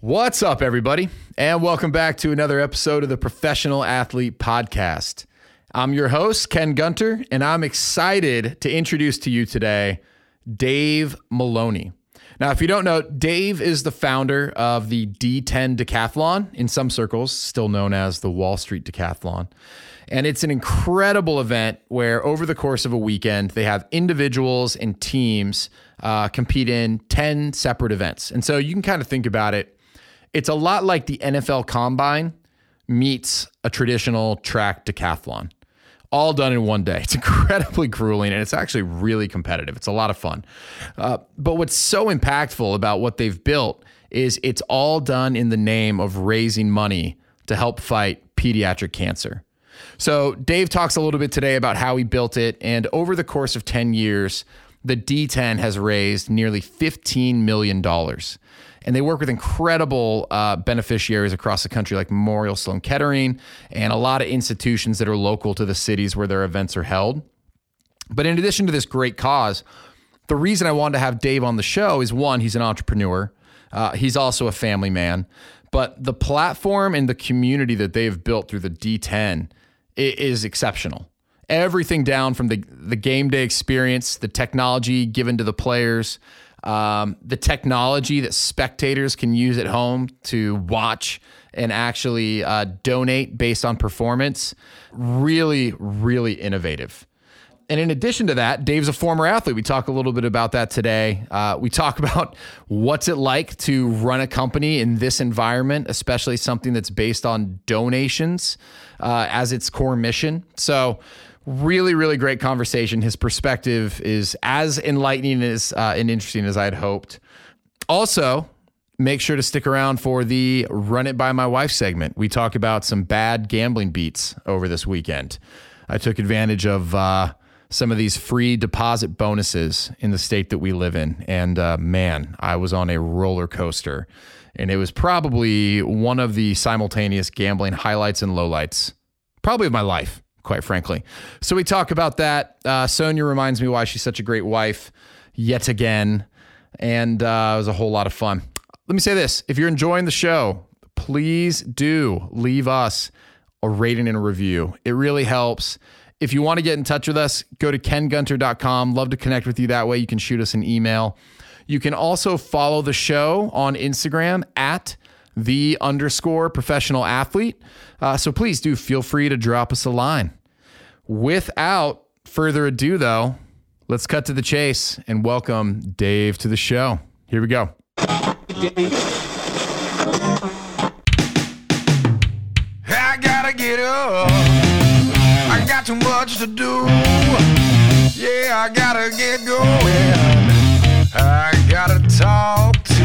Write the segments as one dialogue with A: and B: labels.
A: What's up, everybody? And welcome back to another episode of the Professional Athlete Podcast. I'm your host, Ken Gunter, and I'm excited to introduce to you today Dave Maloney. Now, if you don't know, Dave is the founder of the D10 Decathlon, in some circles, still known as the Wall Street Decathlon. And it's an incredible event where, over the course of a weekend, they have individuals and teams uh, compete in 10 separate events. And so you can kind of think about it. It's a lot like the NFL Combine meets a traditional track decathlon all done in one day. It's incredibly grueling and it's actually really competitive. It's a lot of fun. Uh, but what's so impactful about what they've built is it's all done in the name of raising money to help fight pediatric cancer. So, Dave talks a little bit today about how he built it. And over the course of 10 years, the D10 has raised nearly $15 million. And they work with incredible uh, beneficiaries across the country, like Memorial Sloan Kettering and a lot of institutions that are local to the cities where their events are held. But in addition to this great cause, the reason I wanted to have Dave on the show is one, he's an entrepreneur, uh, he's also a family man. But the platform and the community that they've built through the D10 is exceptional. Everything down from the, the game day experience, the technology given to the players, um, the technology that spectators can use at home to watch and actually uh, donate based on performance. Really, really innovative. And in addition to that, Dave's a former athlete. We talk a little bit about that today. Uh, we talk about what's it like to run a company in this environment, especially something that's based on donations uh, as its core mission. So, really, really great conversation. His perspective is as enlightening as uh, and interesting as I had hoped. Also, make sure to stick around for the Run It By My Wife segment. We talk about some bad gambling beats over this weekend. I took advantage of uh, some of these free deposit bonuses in the state that we live in. And uh, man, I was on a roller coaster. And it was probably one of the simultaneous gambling highlights and lowlights, probably of my life, quite frankly. So we talk about that. Uh, Sonia reminds me why she's such a great wife yet again. And uh, it was a whole lot of fun. Let me say this if you're enjoying the show, please do leave us a rating and a review. It really helps. If you want to get in touch with us, go to kengunter.com. Love to connect with you that way. You can shoot us an email. You can also follow the show on Instagram at the underscore professional athlete. Uh, so please do feel free to drop us a line. Without further ado, though, let's cut to the chase and welcome Dave to the show. Here we go. I gotta get up. I got too much to do. Yeah, I gotta get going. I gotta talk to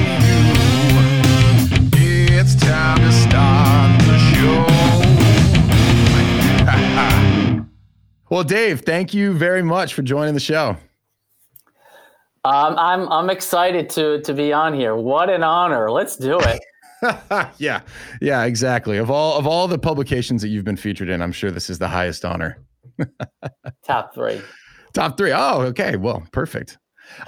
A: well, Dave, thank you very much for joining the show.
B: Um, I'm I'm excited to to be on here. What an honor! Let's do it.
A: yeah, yeah, exactly. Of all of all the publications that you've been featured in, I'm sure this is the highest honor.
B: Top three.
A: Top three. Oh, okay. Well, perfect.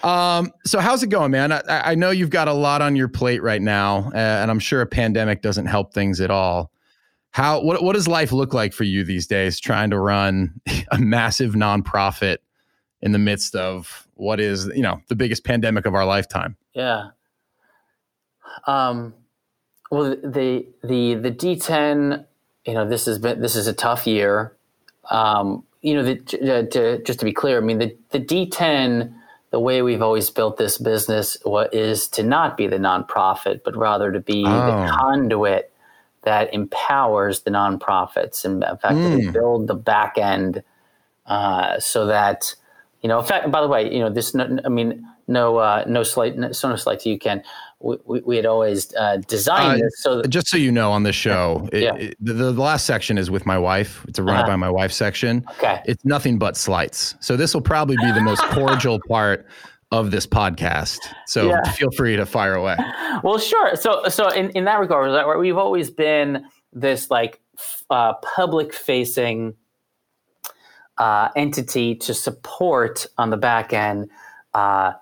A: Um, so how's it going, man? I, I, know you've got a lot on your plate right now, uh, and I'm sure a pandemic doesn't help things at all. How what what does life look like for you these days, trying to run a massive nonprofit in the midst of what is you know the biggest pandemic of our lifetime?
B: Yeah. Um. Well, the the the D10, you know, this has been this is a tough year. Um, you know, the, to, to, just to be clear, I mean, the the D10 the way we've always built this business is to not be the nonprofit, but rather to be oh. the conduit that empowers the nonprofits and effectively mm. build the back end uh, so that you know. In fact, by the way, you know this. I mean, no, uh, no slight, no, no slight to you, Ken. We, we, we had always uh, designed uh, this so that,
A: just so you know on this show it, yeah. it, the, the, last section is with my wife it's a run uh-huh. by my wife section
B: okay
A: it's nothing but slights so this will probably be the most cordial part of this podcast so yeah. feel free to fire away
B: well sure so so in, in that regard we've always been this like uh, public facing uh, entity to support on the back end uh,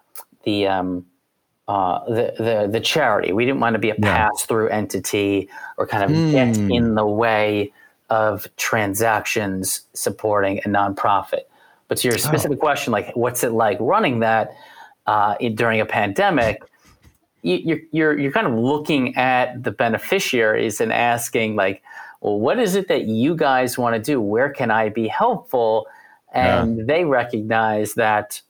B: the um, uh, the, the the charity. We didn't want to be a
A: Yeah.
B: pass through entity or kind of
A: Hmm.
B: get in the way of transactions supporting a nonprofit. But to your specific question, like what's it like running that uh, in, during a pandemic? You, you're you're you're kind of looking at the beneficiaries and asking like, well, what is it that you guys want to do? Where can I be helpful? And they recognize that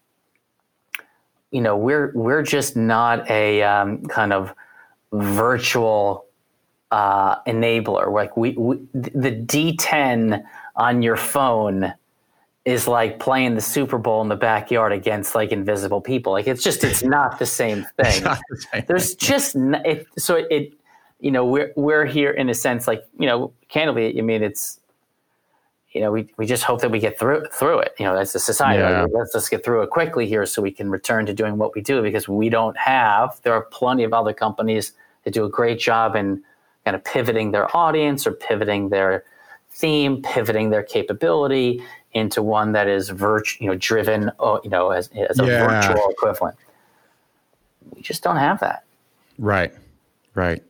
B: you know we're we're just not a um, kind of virtual uh, enabler. Like we, we the D10 on your phone is like playing the Super Bowl in the backyard against like invisible people. Like it's just it's not the same thing.
A: The same.
B: There's just n- it, so it, it you know we're we're here in a sense like you know candidly I mean it's you know we, we just hope that we get through through it you know as a society
A: Yeah.
B: like, let's just get through it quickly here so we can return to doing what we do because we don't have there are plenty of other companies that do a great job in kind of pivoting their audience or pivoting their theme pivoting their capability into one that is virtu- you know driven uh, you know as, as a
A: Yeah.
B: virtual equivalent we just don't have that
A: Right. Right.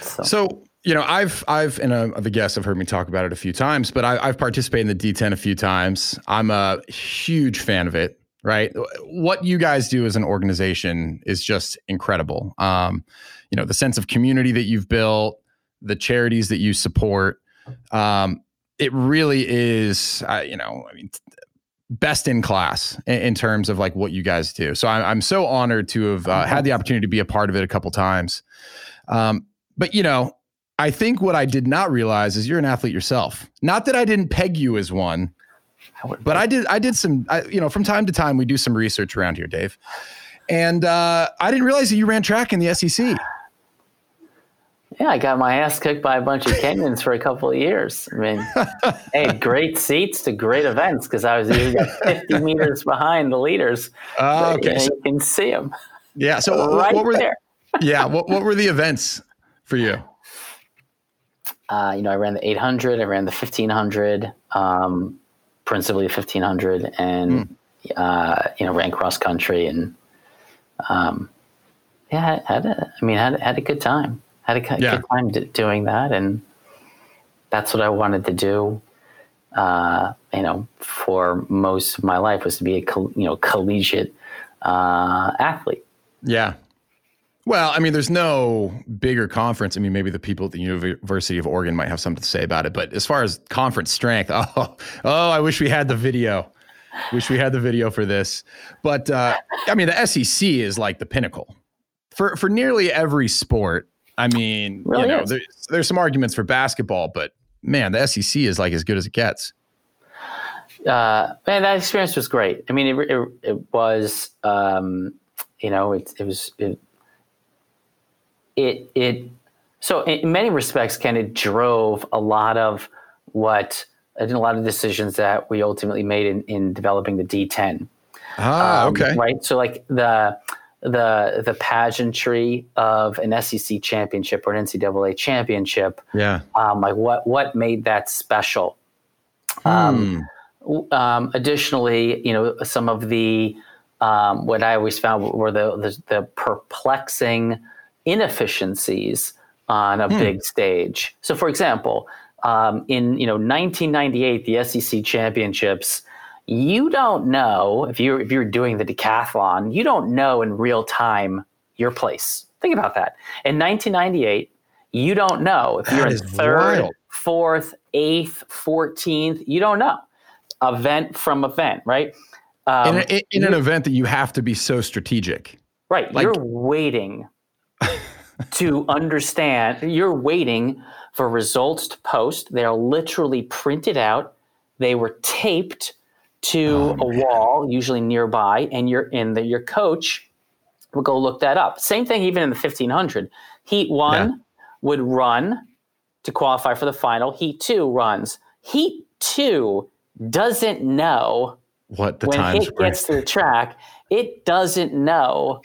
B: so,
A: So, you know, I've, I've, and uh, the guests have heard me talk about it a few times, but I, I've participated in the D10 a few times. I'm a huge fan of it. Right. What you guys do as an organization is just incredible. Um, you know, the sense of community that you've built, the charities that you support. Um, it really is, uh, you know, I mean, best in class in, in terms of like what you guys do. So I'm, I'm so honored to have uh, had the opportunity to be a part of it a couple times. Um, but you know, I think what I did not realize is you're an athlete yourself. Not that I didn't peg you as one, but I did. I did some. I, you know, from time to time we do some research around here, Dave. And uh, I didn't realize that you ran track in the SEC.
B: Yeah, I got my ass kicked by a bunch of Kenyans for a couple of years. I mean, hey, great seats to great events because I was usually 50 meters behind the leaders. You,
A: okay. So,
B: you can see them
A: yeah. So what,
B: right
A: what were
B: there.
A: yeah? What, what were the events for you?
B: Uh, you know, I ran the 800, I ran the 1500, um, principally the 1500, and uh, you know, ran cross country and um, yeah, had, had a, I mean, had had a good time. Had a good
A: Yeah.
B: time d- doing that, and that's what I wanted to do. Uh, you know, for most of my life was to be a col- you know collegiate uh, athlete.
A: Yeah. Well, I mean, there's no bigger conference. I mean, maybe the people at the University of Oregon might have something to say about it. But as far as conference strength, oh, oh, I wish we had the video. Wish we had the video for this. But uh, I mean, the SEC is like the pinnacle for for nearly every sport. I mean,
B: Really
A: you know,
B: is.
A: there's, there's some arguments for basketball, but man, the SEC is like as good as it gets.
B: uh, man, that experience was great. I mean, it, it, it was, um, you know, it, it was, it, it, it, so in many respects, kind of drove a lot of what, and a lot of decisions that we ultimately made in, in developing the D10.
A: Ah,
B: Um,
A: okay.
B: Right. So like the, the, the pageantry of an SEC championship or an NCAA championship,
A: Yeah.
B: um, like what, what made that special? Um,
A: Hmm.
B: um, additionally, you know, some of the um, what I always found were the the, the perplexing inefficiencies on a big stage. So, for example, um, in you know 1998, the SEC championships, you don't know if you if you're doing the decathlon, you don't know in real time your place. Think about that. In 1998, you don't know if
A: That
B: you're in third,
A: wild.
B: fourth, eighth, fourteenth. You don't know event from event, right? Um,
A: in, a, in an event that you have to be so strategic.
B: right.
A: like-
B: you're waiting to understand. You're waiting for results to post. They are literally printed out. They were taped to
A: Oh,
B: a wall, usually nearby, and your and the, your coach would go look that up. Same thing, even in the 1500. Heat one
A: Yeah.
B: would run to qualify for the final. Heat two runs. Heat two doesn't know
A: What the
B: when
A: times
B: it
A: were.
B: gets to the track, it doesn't know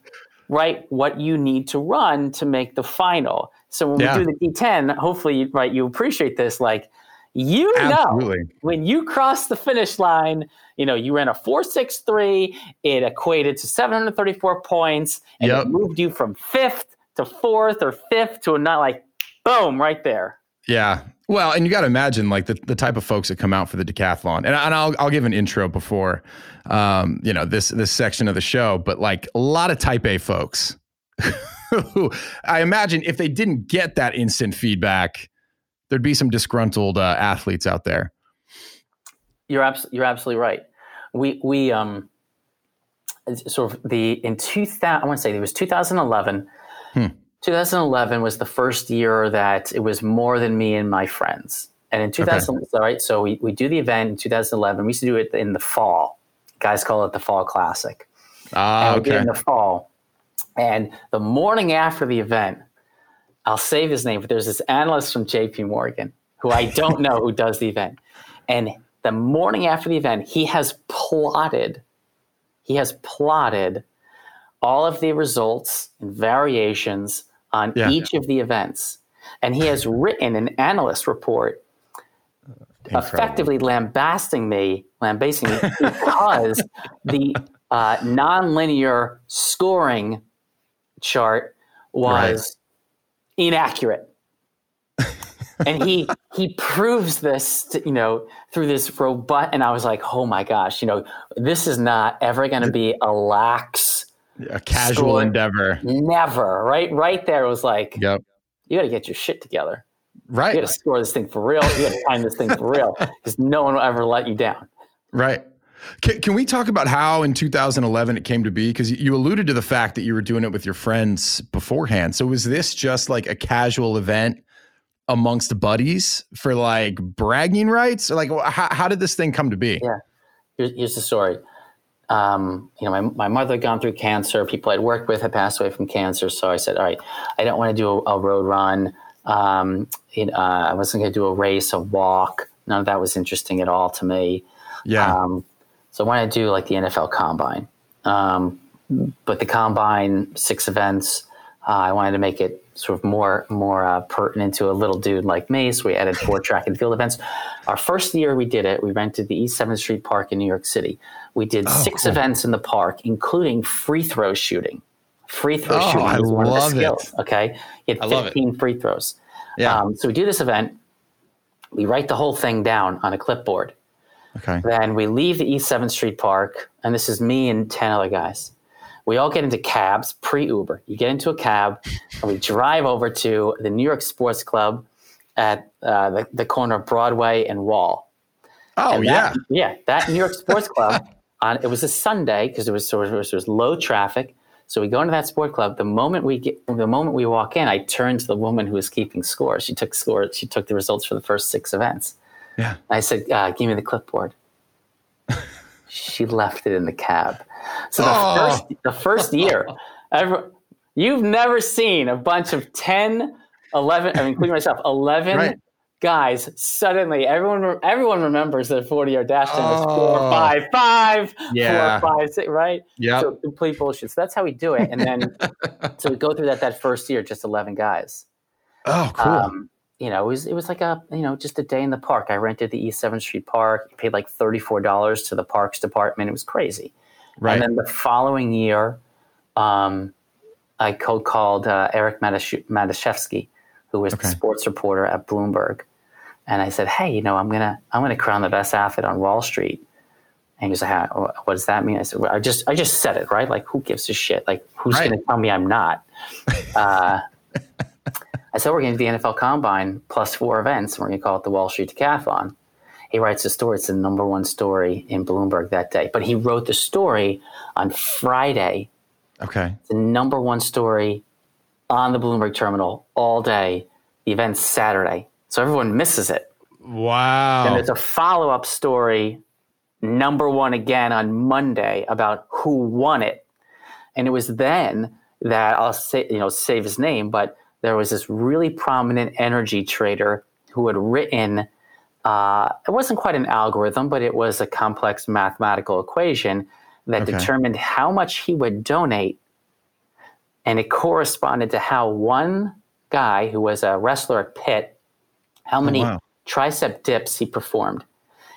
B: right what you need to run to make the final. So when
A: Yeah.
B: we do the D10, hopefully, right, you appreciate this. Like, You
A: Absolutely.
B: know, when you cross the finish line, you know, you ran a 463, it equated to 734 points, and
A: Yep.
B: it moved you from fifth to fourth or fifth to a not like boom, right there.
A: Yeah. Well, and you got to imagine like the, the type of folks that come out for the decathlon, and, and I'll I'll give an intro before, um, you know this this section of the show, but like a lot of Type A folks, who I imagine if they didn't get that instant feedback, there'd be some disgruntled uh, athletes out there.
B: You're abs- you're absolutely right. We we um sort of the in 2000 I want to say it was 2011.
A: Hmm.
B: 2011 was the first year that it was more than me and my friends. And in 2000, all right, so we, we do the event in 2011. We used to do it in the fall. Guys call it the Fall Classic.
A: Ah,
B: And we did it
A: okay.
B: in the fall. And the morning after the event, I'll save his name, but there's this analyst from JP Morgan who I don't know who does the event. And the morning after the event, he has plotted, he has plotted all of the results and variations on
A: Yeah.
B: each of the events. And he has written an analyst report
A: Incredible.
B: effectively lambasting me, lambasting me because the uh, nonlinear scoring chart was inaccurate. and he he proves this, to, you know, through this robust. And I was like, oh my gosh, you know, this is not ever going to be a lax.
A: a casual
B: Score.
A: endeavor.
B: Never, right? Right there, was like,
A: Yep.
B: you got to get your shit together. Right. You got to score this thing for real. You got to time this thing for real because no one will ever let you down.
A: Right. Can, can we talk about how in 2011 it came to be? Because you alluded to the fact that you were doing it with your friends beforehand. So was this just like a casual event amongst buddies for like bragging rights? Or like, how, how did this thing come to be?
B: Yeah. Here's, here's the story. Um, you know, my, my mother had gone through cancer. People I'd worked with had passed away from cancer. So I said, all right, I don't want to do a, a road run. Um, you know, uh, I wasn't going to do a race, a walk. None of that was interesting at all to me.
A: Yeah.
B: Um, so I wanted to do like the NFL Combine. Um, but the Combine, six events, uh, I wanted to make it sort of more more uh, pertinent to a little dude like me. So we added four track and field events. Our first year we did it, we rented the East 7th Street Park in New York City. We did six
A: Oh, cool.
B: events in the park, including free throw shooting. Free throw
A: Oh,
B: shooting is one of the
A: love it.
B: skills. Okay. You had
A: I love it.
B: 15 free throws.
A: yeah.
B: Um, so we do this event. We write the whole thing down on a clipboard.
A: Okay.
B: Then we leave the East 7th Street Park, and this is me and 10 other guys. We all get into cabs, pre Uber. You get into a cab, and we drive over to the New York Sports Club at uh, the, the corner of Broadway and Wall.
A: Oh,
B: And
A: yeah.
B: that, yeah. That New York Sports Club, on, it was a Sunday because it was sort of, it was low traffic. So we go into that sport club. The moment we get, the moment we walk in, I turn to the woman who was keeping score. She took score. She took the results for the first six events.
A: Yeah.
B: I said, uh, "Give me the clipboard." she left it in the cab. So the
A: Oh.
B: first the first year, ever, you've never seen a bunch of 10, 11, I mean, including myself, eleven
A: Right.
B: guys. Suddenly, everyone everyone remembers their forty yard dash time is four
A: Oh.
B: five five,
A: Yeah.
B: four five six, right?
A: Yeah.
B: So complete bullshit. So that's how we do it, and then so we go through that that first year, just eleven guys.
A: oh, cool.
B: Um, you know, it was it was like a you know just a day in the park. I rented the East Seventh Street Park. Paid like thirty four dollars to the Parks Department. It was crazy.
A: right.
B: And then the following year, um, I cold called uh, Eric Matashevsky, who was
A: Okay.
B: the sports reporter at Bloomberg, and I said, "Hey, you know, I'm gonna I'm gonna crown the best athlete on Wall Street." And he was like, "What does that mean?" I said, well, "I just I just said it right. Like, who gives a shit? Like, who's
A: Right.
B: gonna tell me I'm not?" Uh, I said, we're going to the NFL Combine plus four events. And we're going to call it the Wall Street Decathlon. He writes the story. It's the number one story in Bloomberg that day. But he wrote the story on Friday,
A: okay.
B: the number one story on the Bloomberg terminal all day. The event's Saturday. So everyone misses it.
A: Wow.
B: And there's a follow up story, number one again on Monday about who won it. And it was then that I'll say, you know, save his name, but there was this really prominent energy trader who had written, uh, it wasn't quite an algorithm, but it was a complex mathematical equation that
A: Okay.
B: determined how much he would donate. And it corresponded to how one guy who was a wrestler at Pitt, how many
A: wow.
B: tricep dips he performed.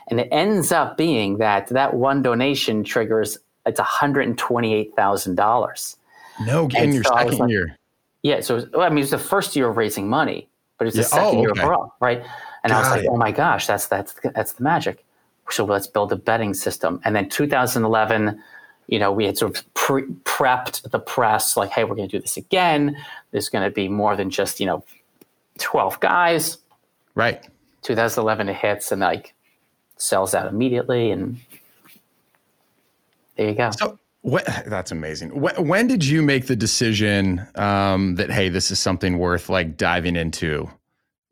B: And it ends up being that that one donation triggers it's $128,000.
A: No, in your so second like, year.
B: Yeah. So, well, I mean, it was the first year of raising money, but it's the yeah. Oh, second oh, year okay. overall, right? And Got I was like, it. oh my gosh, that's, that's, that's the magic. So let's build a betting system. And then 2011, you know, we had sort of pre- prepped the press like, hey, we're going to do this again. There's going to be more than just, you know, 12 guys.
A: Right.
B: 2011 it hits and like sells out immediately. And there you go.
A: So what, that's amazing. When, when, did you make the decision um, that, hey, this is something worth like diving into?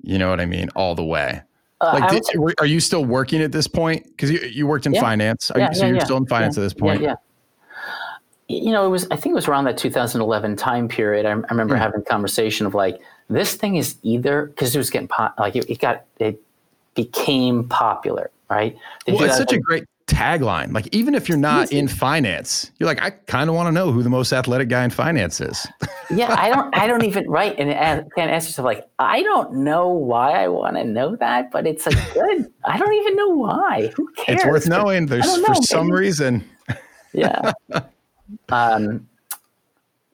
A: You know what I mean? All the way. Uh, like, did, say, are you still working at this point? Because you, you worked in yeah. finance. Are
B: yeah,
A: you, so
B: yeah,
A: you're still in finance at this point?
B: Yeah, You know, it was. I think it was around that 2011 time period. I, I remember mm. having a conversation of like, this thing is either because it was getting po- like it, it, got it became popular, right?
A: Well, it's such a great tagline. Like even if you're not in finance, you're like, I kind of want to know who the most athletic guy in finance is.
B: yeah, I don't. I don't even write and can't answer yourself like I don't know why I want to know that, but it's a good. I don't even know why. Who cares?
A: It's worth knowing. There's know, for some reason.
B: yeah. Um,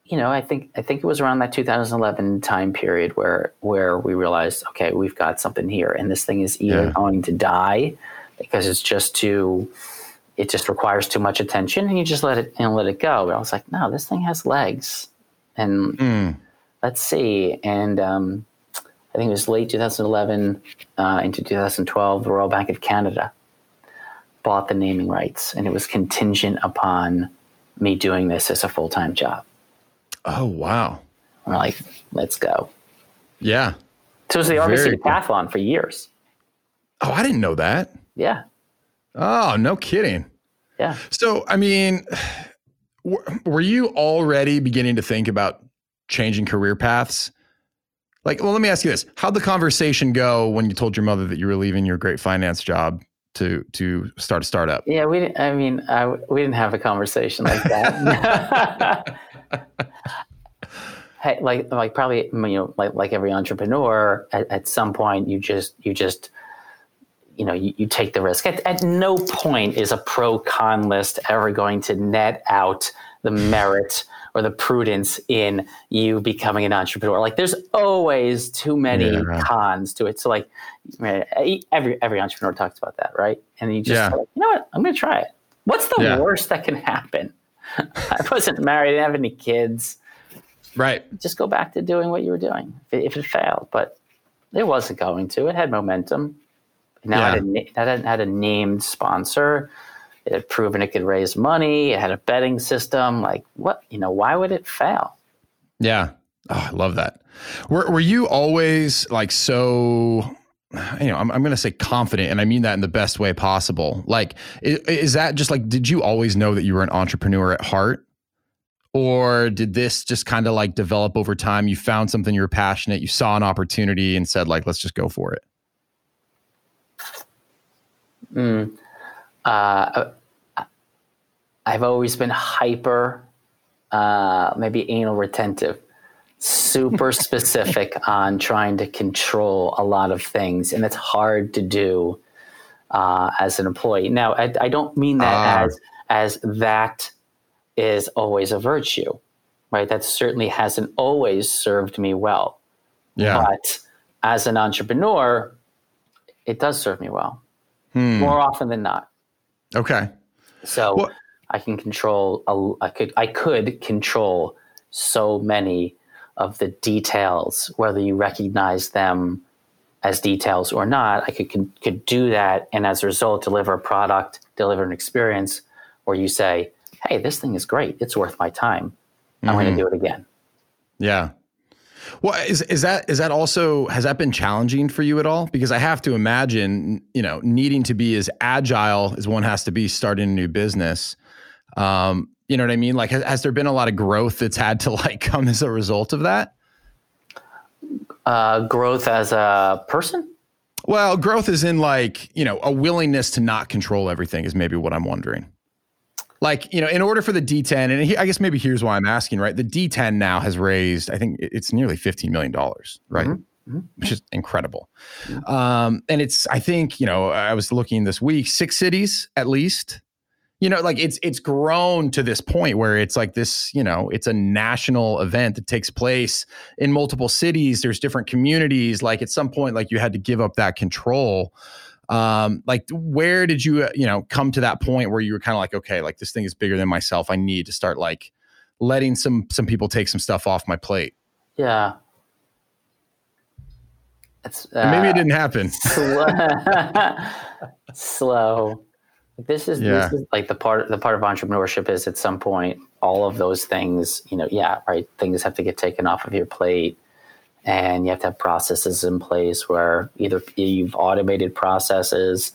B: you know, I think I think it was around that 2011 time period where where we realized, okay, we've got something here, and this thing is either yeah. going to die because it's just too it just requires too much attention and you just let it and let it go. But i was like no this thing has legs. And mm. let's see. And um, i think it was late 2011 uh, into 2012 the royal bank of canada bought the naming rights and it was contingent upon me doing this as a full-time job.
A: Oh wow.
B: We're like let's go.
A: Yeah.
B: So it was the RBC Decathlon for years.
A: Oh, I didn't know that.
B: Yeah.
A: Oh, no kidding.
B: Yeah.
A: So, I mean, were you already beginning to think about changing career paths? Like, well, let me ask you this: How'd the conversation go when you told your mother that you were leaving your great finance job to to start a startup?
B: Yeah, we. Didn't, I mean, I, we didn't have a conversation like that. hey, like, like probably you know, like like every entrepreneur, at, at some point you just you just you know you, you take the risk. At, at no point is a pro con list ever going to net out the merit or the prudence in you becoming an entrepreneur. Like there's always too many yeah. cons to it. So like eh, every every entrepreneur talks about that, right? And you just yeah. like, you know what? I'm going to try it. What's the yeah. worst that can happen? I wasn't married, I didn't have any kids.
A: Right.
B: Just go back to doing what you were doing if it, if it failed. But it wasn't going to. It had momentum. Now yeah. it, had a, it had a named sponsor. It had proven it could raise money. It had a betting system. Like what? You know, why would it fail?
A: Yeah. Oh, I love that. Were Were you always like so? You know, I'm, I'm going to say confident, and I mean that in the best way possible. Like, is, is that just like? Did you always know that you were an entrepreneur at heart? or did this just kind of like develop over time you found something you were passionate you saw an opportunity and said like let's just go for it
B: Mm. Uh, I've always been hyper, uh, maybe anal retentive, super specific on trying to control a lot of things, and it's hard to do uh, as an employee. Now, I, I don't mean that ah. as as that is always a virtue, right? That certainly hasn't always served me well.
A: Yeah.
B: But as an entrepreneur, it does serve me well hmm. more often than not.
A: Okay.
B: So well, I can control. A, I could. I could control so many of the details, whether you recognize them as details or not. I could could, could do that, and as a result, deliver a product, deliver an experience where you say, "Hey, this thing is great. It's worth my time. I'm mm-hmm. going to do it again."
A: Yeah. Well, is is that is that also has that been challenging for you at all? Because I have to imagine, you know, needing to be as agile as one has to be starting a new business. Um, you know what I mean? Like, has, has there been a lot of growth that's had to like come as a result of that?
B: Uh, growth as a person?
A: Well, growth is in like you know a willingness to not control everything is maybe what I'm wondering like you know in order for the d10 and he, i guess maybe here's why i'm asking right the d10 now has raised i think it's nearly 15 million dollars right mm-hmm. which is incredible. Um, and it's, I think, you know, I was looking this week, six cities at least. You know, like it's it's grown to this point where it's like this, you know, it's a national event that takes place in multiple cities. There's different communities. Like at some point, like you had to give up that control. Um, like where did you, uh, you know, come to that point where you were kind of like, okay, like this thing is bigger than myself. I need to start like letting some some people take some stuff off my plate.
B: Yeah.
A: It's, uh, maybe it didn't happen.
B: Slow. slow. This is yeah. this is like the part the part of entrepreneurship is at some point all of those things, you know, yeah, right. Things have to get taken off of your plate and you have to have processes in place where either you've automated processes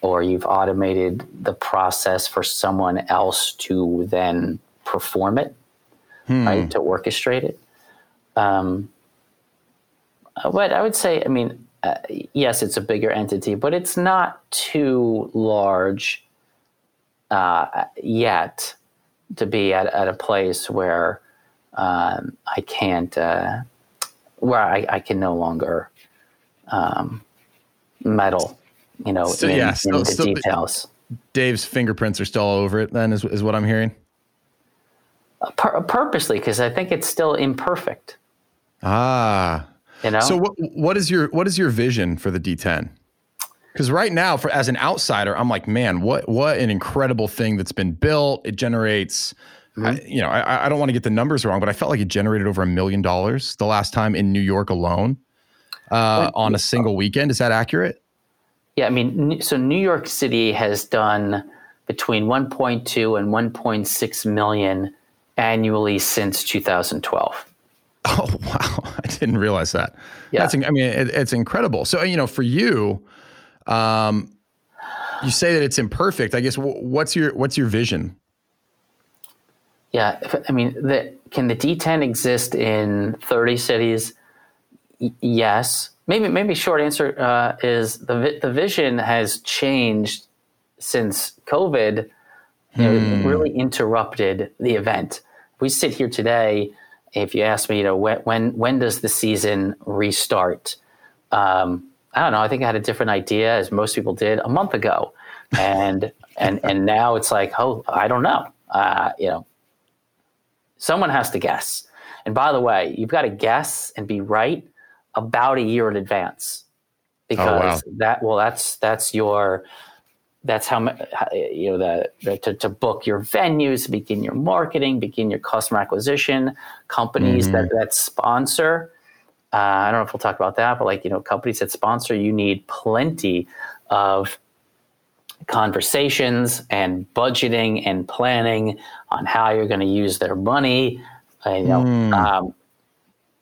B: or you've automated the process for someone else to then perform it, hmm. right? To orchestrate it. Um, but I would say, I mean, uh, yes, it's a bigger entity, but it's not too large uh, yet to be at, at a place where um, I can't, uh, where I, I, can no longer um, meddle, you know,
A: so,
B: in,
A: yeah,
B: in the details.
A: Dave's fingerprints are still all over it. Then is is what I'm hearing.
B: Uh, pur- purposely, because I think it's still imperfect.
A: Ah,
B: you know.
A: So what what is your what is your vision for the D10? Because right now, for as an outsider, I'm like, man, what what an incredible thing that's been built. It generates. Mm-hmm. I, you know, I, I don't want to get the numbers wrong, but I felt like it generated over a million dollars the last time in New York alone uh, on a single weekend. Is that accurate?
B: Yeah, I mean, so New York City has done between 1.2 and 1.6 million annually since 2012.
A: Oh wow, I didn't realize that. Yeah, That's, I mean, it, it's incredible. So you know, for you, um, you say that it's imperfect. I guess what's your what's your vision?
B: Yeah, I mean, the, can the D10 exist in 30 cities? Y- yes. Maybe maybe short answer uh, is the vi- the vision has changed since COVID. Hmm. It really interrupted the event. We sit here today if you ask me, you know, when when, when does the season restart? Um, I don't know. I think I had a different idea, as most people did, a month ago, and and and now it's like, oh, I don't know. Uh, you know, someone has to guess. And by the way, you've got to guess and be right about a year in advance, because oh, wow. that well, that's that's your that's how you know the, the to, to, book your venues begin your marketing begin your customer acquisition companies mm-hmm. that, that sponsor uh, i don't know if we'll talk about that but like you know companies that sponsor you need plenty of conversations and budgeting and planning on how you're going to use their money uh, you know mm. um,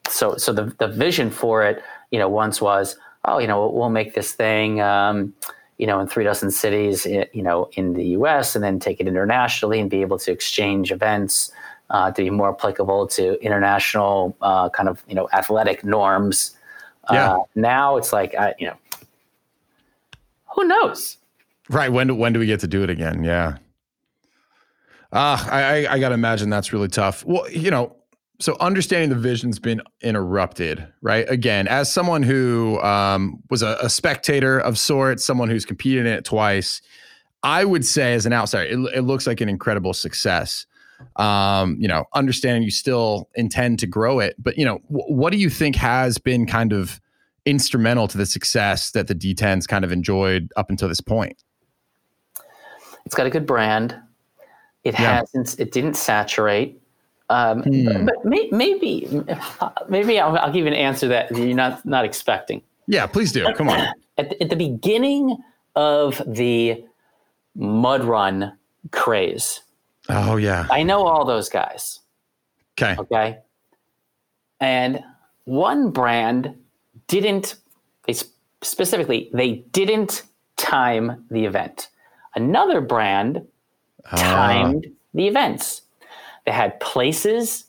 B: so so the, the vision for it you know once was oh you know we'll make this thing um, you know, in three dozen cities, eh, you know, in the U.S. and then take it internationally and be able to exchange events uh, to be more applicable to international uh, kind of you know athletic norms. Yeah. Uh, now it's like I, you know, who knows?
A: Right. When do, when do we get to do it again? Yeah. Ah, uh, I, I, I got to imagine that's really tough. Well, you know, so understanding the vision's been interrupted right again as someone who um, was a, a, spectator of sorts someone who's competed in it twice i would say as an outsider it, it looks like an incredible success um, you know understanding you still intend to grow it but you know w- what do you think has been kind of instrumental to the success that the d10's kind of enjoyed up until this point
B: it's got a good brand it yeah. hasn't it didn't saturate um, hmm. But may, maybe, maybe I'll, I'll, give you an answer that you're not not expecting.
A: Yeah, please do. Come on.
B: At the, at the beginning of the mud run craze.
A: Oh yeah.
B: I know all those guys.
A: Okay.
B: Okay. And one brand didn't. They specifically they didn't time the event. Another brand uh. timed the events. They had places,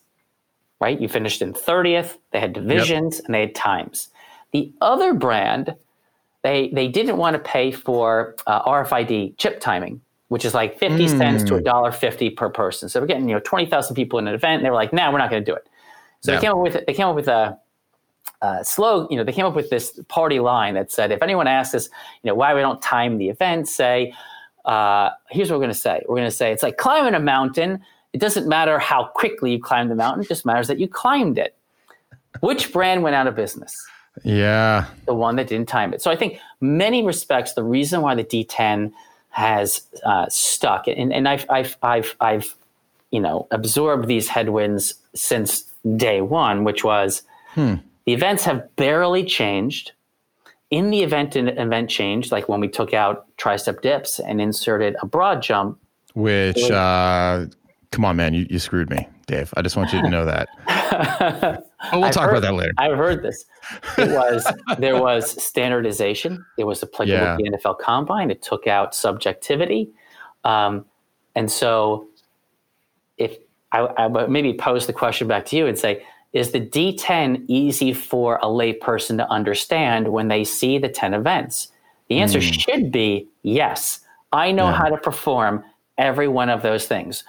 B: right? You finished in 30th. They had divisions yep. and they had times. The other brand, they they didn't want to pay for uh, RFID chip timing, which is like 50 mm. cents to a dollar 50 per person. So we're getting, you know, 20,000 people in an event. And they were like, nah, we're not going to do it. So they came up with, they came up with a, uh, slow, you know, they came up with this party line that said, if anyone asks us, you know, why we don't time the event, say, uh, here's what we're going to say. We're going to say it's like climbing a mountain. It doesn't matter how quickly you climb the mountain; it just matters that you climbed it. Which brand went out of business?
A: Yeah,
B: the one that didn't time it. So I think many respects the reason why the D10 has uh, stuck, and, and I've, I've, I've, I've, you know, absorbed these headwinds since day one, which was hmm. the events have barely changed in the event an event change, like when we took out tricep dips and inserted a broad jump,
A: which uh, come on, man, you, you screwed me, Dave. I just want you to know that. oh, we'll I've talk
B: heard,
A: about that later.
B: I've heard this. It was there was standardization. It was applicable yeah. to the NFL Combine. It took out subjectivity, um, and so if I, I maybe pose the question back to you and say, is the D10 easy for a layperson to understand when they see the 10 events? The answer mm. should be yes. I know yeah. how to perform every one of those things.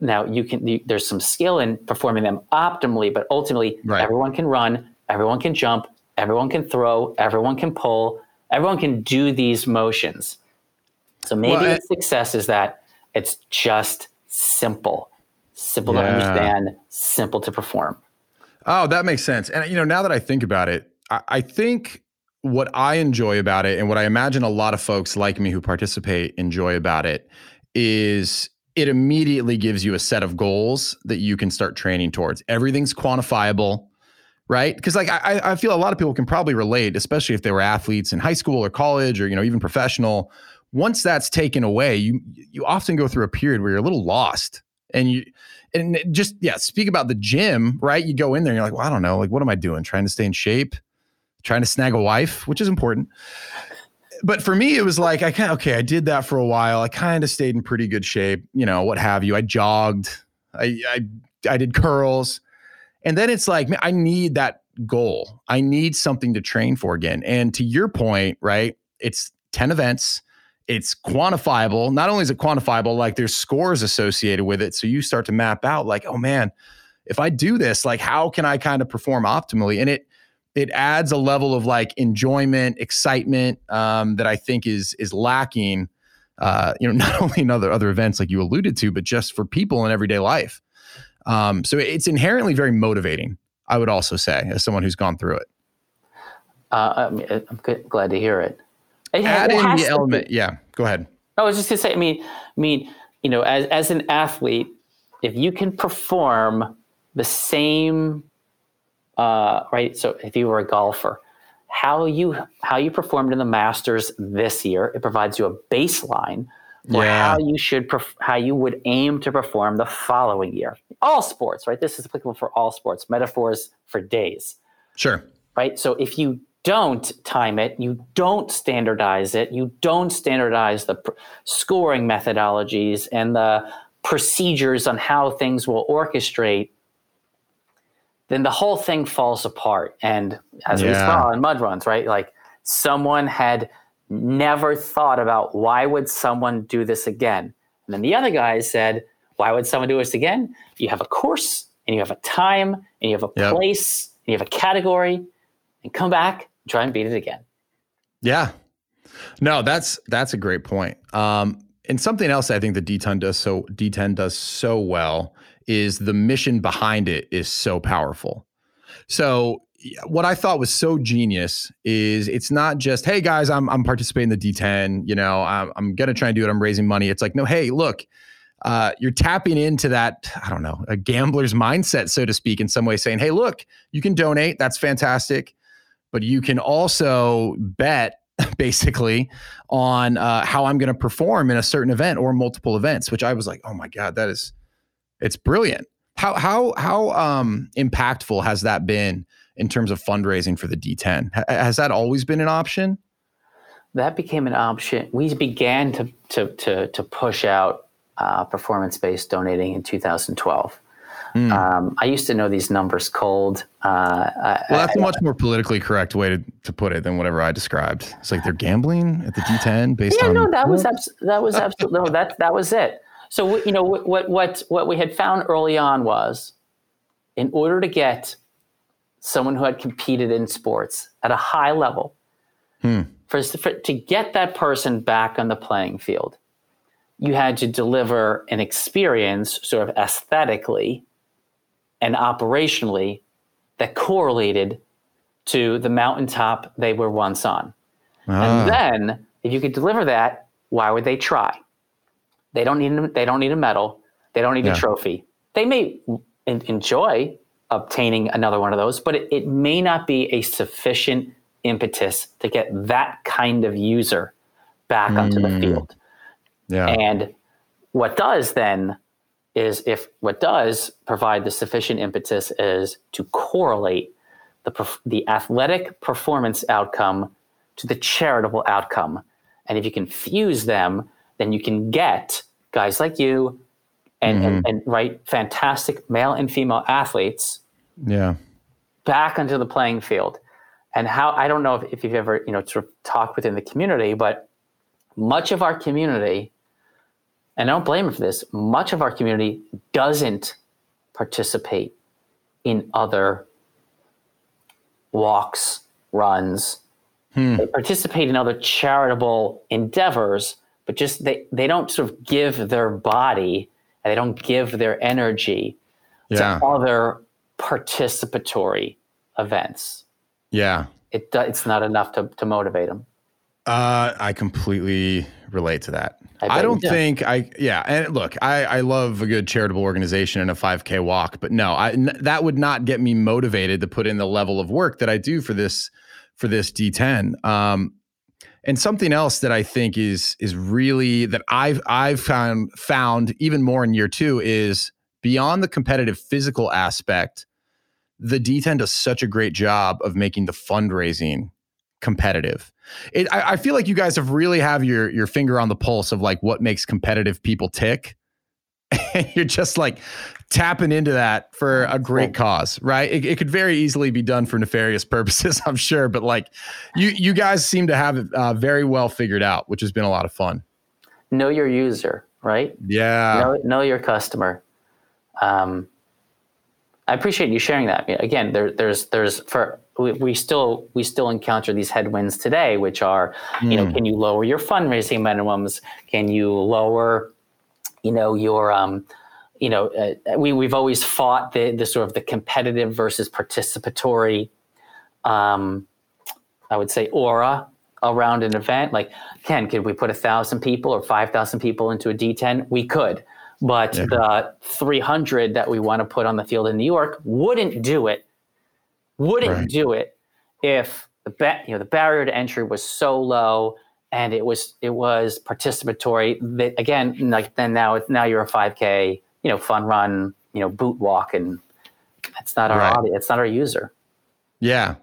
B: Now you can you, there's some skill in performing them optimally, but ultimately right. everyone can run, everyone can jump, everyone can throw, everyone can pull, everyone can do these motions. So maybe well, success is that it's just simple, simple yeah. to understand, simple to perform.
A: Oh, that makes sense. And you know, now that I think about it, I, I think what I enjoy about it and what I imagine a lot of folks like me who participate enjoy about it is it immediately gives you a set of goals that you can start training towards. Everything's quantifiable, right? Because like I, I feel a lot of people can probably relate, especially if they were athletes in high school or college or you know even professional. Once that's taken away, you you often go through a period where you're a little lost and you and just yeah, speak about the gym, right? You go in there you're like, well, I don't know, like what am I doing? Trying to stay in shape, trying to snag a wife, which is important. But for me, it was like I kind of okay, I did that for a while. I kind of stayed in pretty good shape, you know, what have you. I jogged, I I I did curls. And then it's like, man, I need that goal. I need something to train for again. And to your point, right? It's 10 events it's quantifiable. Not only is it quantifiable, like there's scores associated with it. So you start to map out like, oh man, if I do this, like how can I kind of perform optimally? And it it adds a level of like enjoyment, excitement um, that I think is is lacking. Uh, you know, not only in other other events like you alluded to, but just for people in everyday life. Um, so it's inherently very motivating. I would also say, as someone who's gone through it.
B: Uh, I'm, I'm glad to hear it.
A: It, Add in the element. Be. Yeah, go ahead.
B: I was just gonna say. I mean, I mean, you know, as as an athlete, if you can perform the same, uh, right? So if you were a golfer, how you how you performed in the Masters this year, it provides you a baseline for yeah. how you should perf- how you would aim to perform the following year. All sports, right? This is applicable for all sports. Metaphors for days.
A: Sure.
B: Right. So if you don't time it, you don't standardize it, you don't standardize the pr- scoring methodologies and the procedures on how things will orchestrate, then the whole thing falls apart. And as yeah. we saw in mud runs, right? Like someone had never thought about why would someone do this again? And then the other guy said, why would someone do this again? You have a course and you have a time and you have a yep. place and you have a category and come back try and beat it again.
A: Yeah. No, that's that's a great point. Um, and something else I think the D10 does so D10 does so well is the mission behind it is so powerful. So what I thought was so genius is it's not just hey guys I'm I'm participating in the D10 you know I'm, I'm gonna try and do it I'm raising money it's like no hey look uh, you're tapping into that I don't know a gambler's mindset so to speak in some way saying hey look you can donate that's fantastic but you can also bet basically on uh, how I'm going to perform in a certain event or multiple events, which I was like, oh my god, that is it's brilliant. How how how um, impactful has that been in terms of fundraising for the D10? H- has that always been an option?
B: That became an option. We began to to to, to push out uh, performance based donating in 2012. Mm. Um, I used to know these numbers cold. Uh,
A: well, that's I, a much more politically correct way to, to put it than whatever I described. It's like they're gambling at the D10 based
B: yeah,
A: on.
B: Yeah, no, that was abs- that was absolutely no, that that was it. So you know what what what we had found early on was, in order to get someone who had competed in sports at a high level,
A: Hmm.
B: for, for to get that person back on the playing field, you had to deliver an experience, sort of aesthetically and operationally, that correlated to the mountaintop they were once on.
A: Ah,
B: And then, if you could deliver that, why would they try? They don't need they don't need a medal. They don't need
A: Yeah.
B: a trophy. They may en- enjoy obtaining another one of those, but it, it may not be a sufficient impetus to get that kind of user back onto the
A: Mm.
B: field.
A: yeah.
B: And what does then is if what does provide the sufficient impetus is to correlate the, the athletic performance outcome to the charitable outcome. And if you can fuse them, then you can get guys like you and, and, mm-hmm. and right fantastic male and female athletes
A: yeah.
B: back onto the playing field. And how I don't know if, if you've ever, you know, sort of talked within the community, but much of our community, and I don't blame them for this, much of our community doesn't participate in other walks, runs. They participate in other charitable endeavors, but just they, they don't sort of give their body and they don't give their energy
A: Yeah.
B: to other participatory events.
A: Yeah.
B: It it's not enough to, to motivate them.
A: Uh, I completely relate to that.
B: I
A: I, don't think I, yeah. And look, I, I love a good charitable organization and a 5K walk, but no, I, n- that would not get me motivated to put in the level of work that I do for this, for this D10. Um, and something else that I think is is really that I've I've found found even more in year two is beyond the competitive physical aspect, the D10 does such a great job of making the fundraising competitive. It, I, I feel like you guys have really have your your finger on the pulse of like what makes competitive people tick. And you're just like tapping into that for a great cause, right? It, it could very easily be done for nefarious purposes, I'm sure, but like you you guys seem to have it uh, very well figured out, which has been a lot of fun.
B: Know your user, right?
A: Yeah,
B: know, know your customer. Um, I appreciate you sharing that. Again, there, there's there's for we, we still we still encounter these headwinds today, which are you know, can you lower your fundraising minimums? Can you lower, you know, your um, you know, uh, we we've always fought the the sort of the competitive versus participatory, um, I would say aura around an event. Like, Ken, could we put a thousand people or five thousand people into a D10? We could, but the 300 that we want to put on the field in New York wouldn't do it. Wouldn't
A: Right.
B: do it if the ba- you know the barrier to entry was so low and it was it was participatory. That again, like then now now you're a 5K, you know, fun run, you know, boot walk, and it's not our
A: Right.
B: audience, it's not our user.
A: Yeah.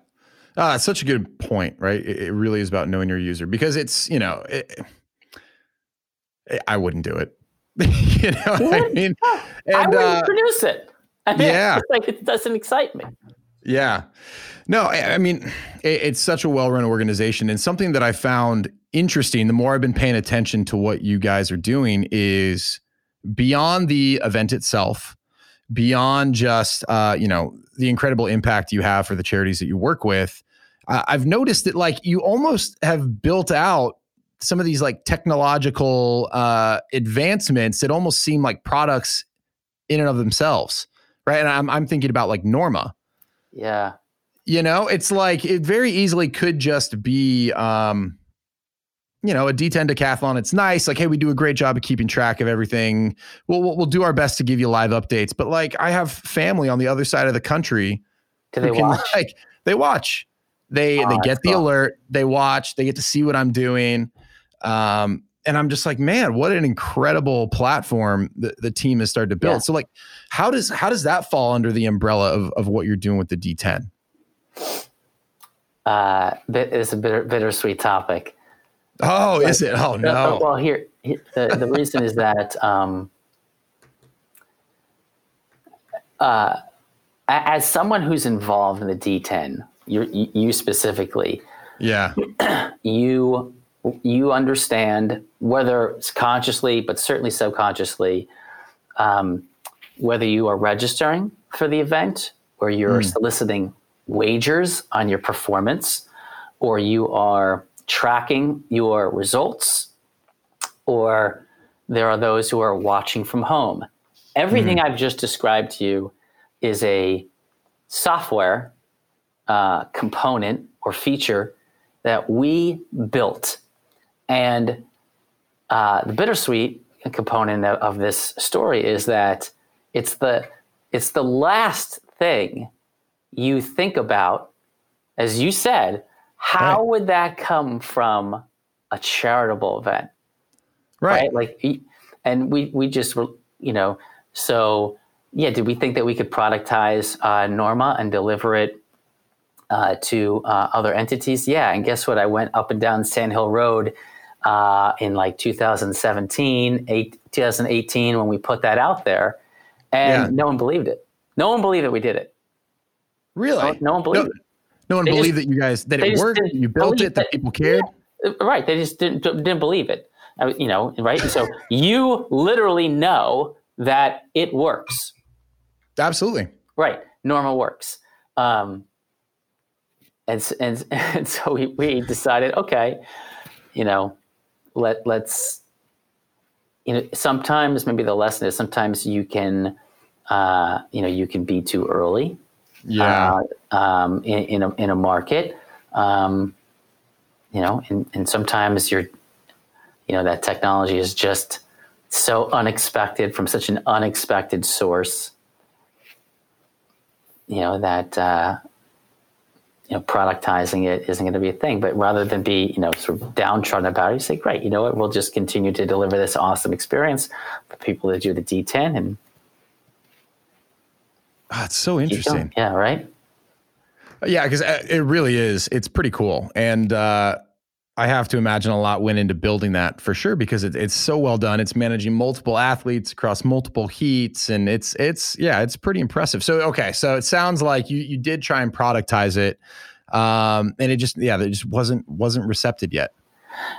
A: Uh, such a good point, right? It, it really is about knowing your user because it's, you know, it, I wouldn't do it. you know what I
B: What?
A: mean?
B: I wouldn't
A: uh,
B: produce it. I mean,
A: yeah.
B: it's like it doesn't excite me.
A: Yeah. No, I, I mean, it, it's such a well run organization. And something that I found interesting, the more I've been paying attention to what you guys are doing, is beyond the event itself, beyond just, uh, you know, the incredible impact you have for the charities that you work with. I've noticed that like you almost have built out some of these like technological uh, advancements that almost seem like products in and of themselves, right? And I'm I'm thinking about like Norma.
B: Yeah.
A: You know, it's like it very easily could just be, um, you know, a D10 decathlon. It's nice. Like, hey, we do a great job of keeping track of everything. We'll, we'll we'll do our best to give you live updates. But like, I have family on the other side of the country
B: Do
A: who
B: they
A: can,
B: watch?
A: like they watch. They
B: Oh,
A: they get the
B: cool.
A: alert. They watch. They get to see what I'm doing. Um, and I'm just like, man, what an incredible platform the, the team has started to build.
B: Yeah.
A: So like, how does how does that fall under the umbrella of of what you're doing with the D10?
B: Uh, bit is a bitter, bittersweet topic.
A: Oh, is it? Oh no.
B: well, here, here- the, the reason is that um, uh, as someone who's involved in the D10, you you you specifically,
A: Yeah.
B: you you understand whether it's consciously, but certainly subconsciously, um, whether you are registering for the event or you're soliciting wagers on your performance, or you are tracking your results, or there are those who are watching from home. Everything mm. I've just described to you is a software uh, component or feature that we built. And uh, the bittersweet component of, of this story is that it's the it's the last thing you think about, as you said. How right. would that come from a charitable event?
A: Right. right.
B: Like, and we we just you know so yeah. Did we think that we could productize uh, Norma and deliver it uh, to uh, other entities? Yeah. And guess what? I went up and down Sand Hill Road uh, in like 2017, eight, 2018 when we put that out there, and yeah. no one believed it. No one believed that we did it.
A: Really?
B: No, no one believed
A: no,
B: it.
A: No one
B: they
A: believed just, that you guys that it worked. You built it. That, that people cared.
B: Yeah, right. They just didn't didn't believe it. You know, right? so you literally know that it works.
A: Absolutely.
B: Right. Norma works. Um, and, and, and so we, we decided, okay, you know, let let's you know sometimes maybe the lesson is sometimes you can uh, you know you can be too early
A: yeah.
B: uh, um, in, in, a, in a market um, you know and, and sometimes you're you know that technology is just so unexpected from such an unexpected source you know that uh, you know, productizing it isn't going to be a thing. But rather than be, you know, sort of downtrodden about it, you say, great, you know what, we'll just continue to deliver this awesome experience for people that do the D10 and.
A: Oh, it's so interesting.
B: Yeah, right.
A: Yeah, because uh, it really is. It's pretty cool, and uh, I have to imagine a lot went into building that for sure because it, it's so well done. It's managing multiple athletes across multiple heats, and it's it's yeah, it's pretty impressive. So okay, so it sounds like you you did try and productize it, um, and it just yeah, it just wasn't wasn't recepted yet.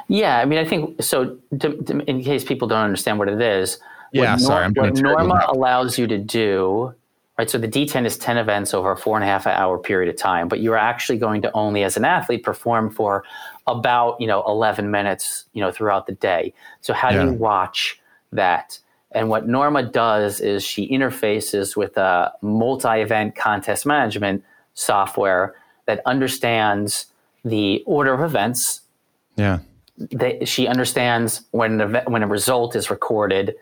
B: Yeah, I mean, I think so. To, to, in case people don't understand what it is,
A: yeah,
B: what
A: sorry,
B: Nor- what Norma allows you to do right? So the D10 is 10 events over a four and a half hour period of time, but you're actually going to only, as an athlete, perform for about, you know, 11 minutes, you know, throughout the day. So how yeah. do you watch that? And what Norma does is she interfaces with a multi-event contest management software that understands the order of events.
A: Yeah.
B: They, she understands when an event, when a result is recorded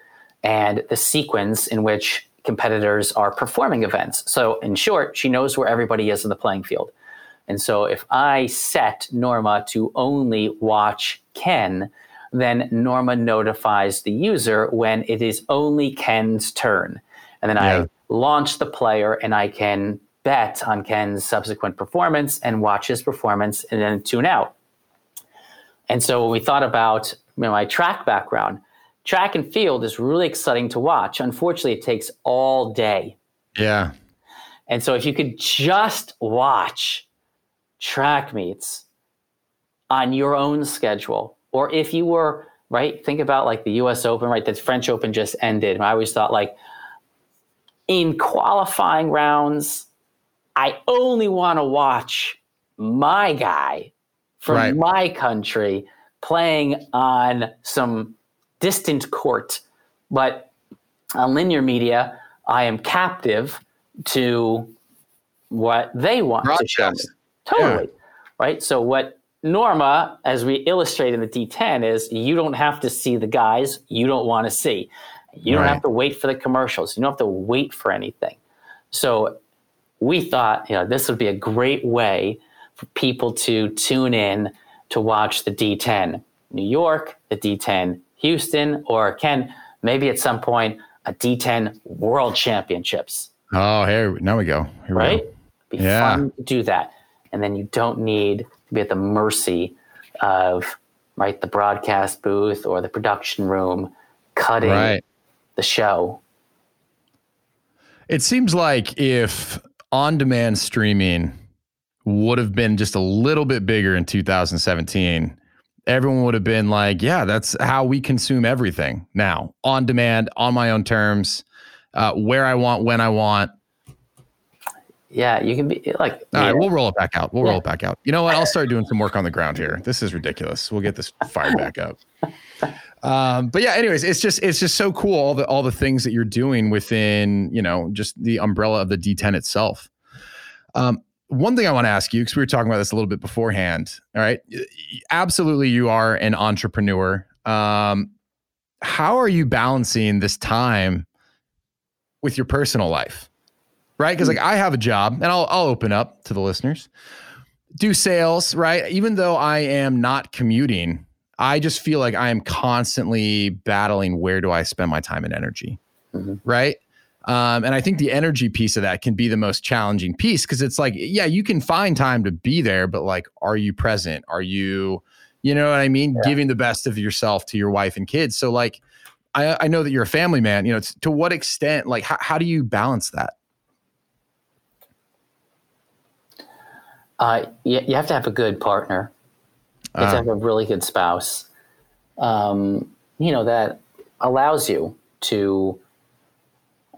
B: and the sequence in which competitors are performing events. So, in short, she knows where everybody is in the playing field. And so, if I set Norma to only watch Ken, then Norma notifies the user when it is only Ken's turn. And then yeah. I launch the player and I can bet on Ken's subsequent performance and watch his performance and then tune out. And so, when we thought about you know, my track background, track and field is really exciting to watch. Unfortunately, it takes all day.
A: Yeah.
B: And so if you could just watch track meets on your own schedule, or if you were, right, think about like the US Open, right? The French Open just ended. I always thought like in qualifying rounds, I only want to watch my guy from right. my country playing on some distant court. But on linear media, I am captive to what they want Broadcast. to show me. Totally. Yeah. Right. So what Norma, as we illustrate in the D10, is you don't have to see the guys you don't want to see. You don't have to wait for the commercials. You don't have to wait for anything. So we thought, you know, this would be a great way for people to tune in to watch the D10 New York, the D10 Houston, or Ken, maybe at some point a D10 World Championships.
A: Oh, here now we go. Here
B: right?
A: We
B: go. Be yeah. fun to do that, and then you don't need to be at the mercy of right the broadcast booth or the production room cutting right. the show.
A: It seems like if on-demand streaming would have been just a little bit bigger in 2017 everyone would have been like, yeah, that's how we consume everything now on demand, on my own terms, uh, where I want, when I want.
B: Yeah, you can be like.
A: All right, we'll roll it back out. We'll
B: Yeah.
A: roll it back out. You know what? I'll start doing some work on the ground here. This is ridiculous. We'll get this fired back up. Um, but yeah, anyways, it's just it's just so cool all the all the things that you're doing within you know just the umbrella of the D10 itself. Um, one thing I want to ask you because we were talking about this a little bit beforehand. All right, absolutely, you are an entrepreneur. Um, how are you balancing this time with your personal life? Right, because like I have a job, and I'll I'll open up to the listeners. Do sales, right? Even though I am not commuting, I just feel like I am constantly battling where do I spend my time and energy,
B: Mhm.
A: right? Um, and I think the energy piece of that can be the most challenging piece because it's like, yeah, you can find time to be there, but like, are you present? Are you, you know what I mean?
B: Yeah.
A: Giving the best of yourself to your wife and kids. So like, I, I know that you're a family man. You know, to what extent? Like, how, how do you balance that?
B: Uh, you, you have to have a good partner. You have to
A: Uh,
B: have a really good spouse. Um, you know that allows you to,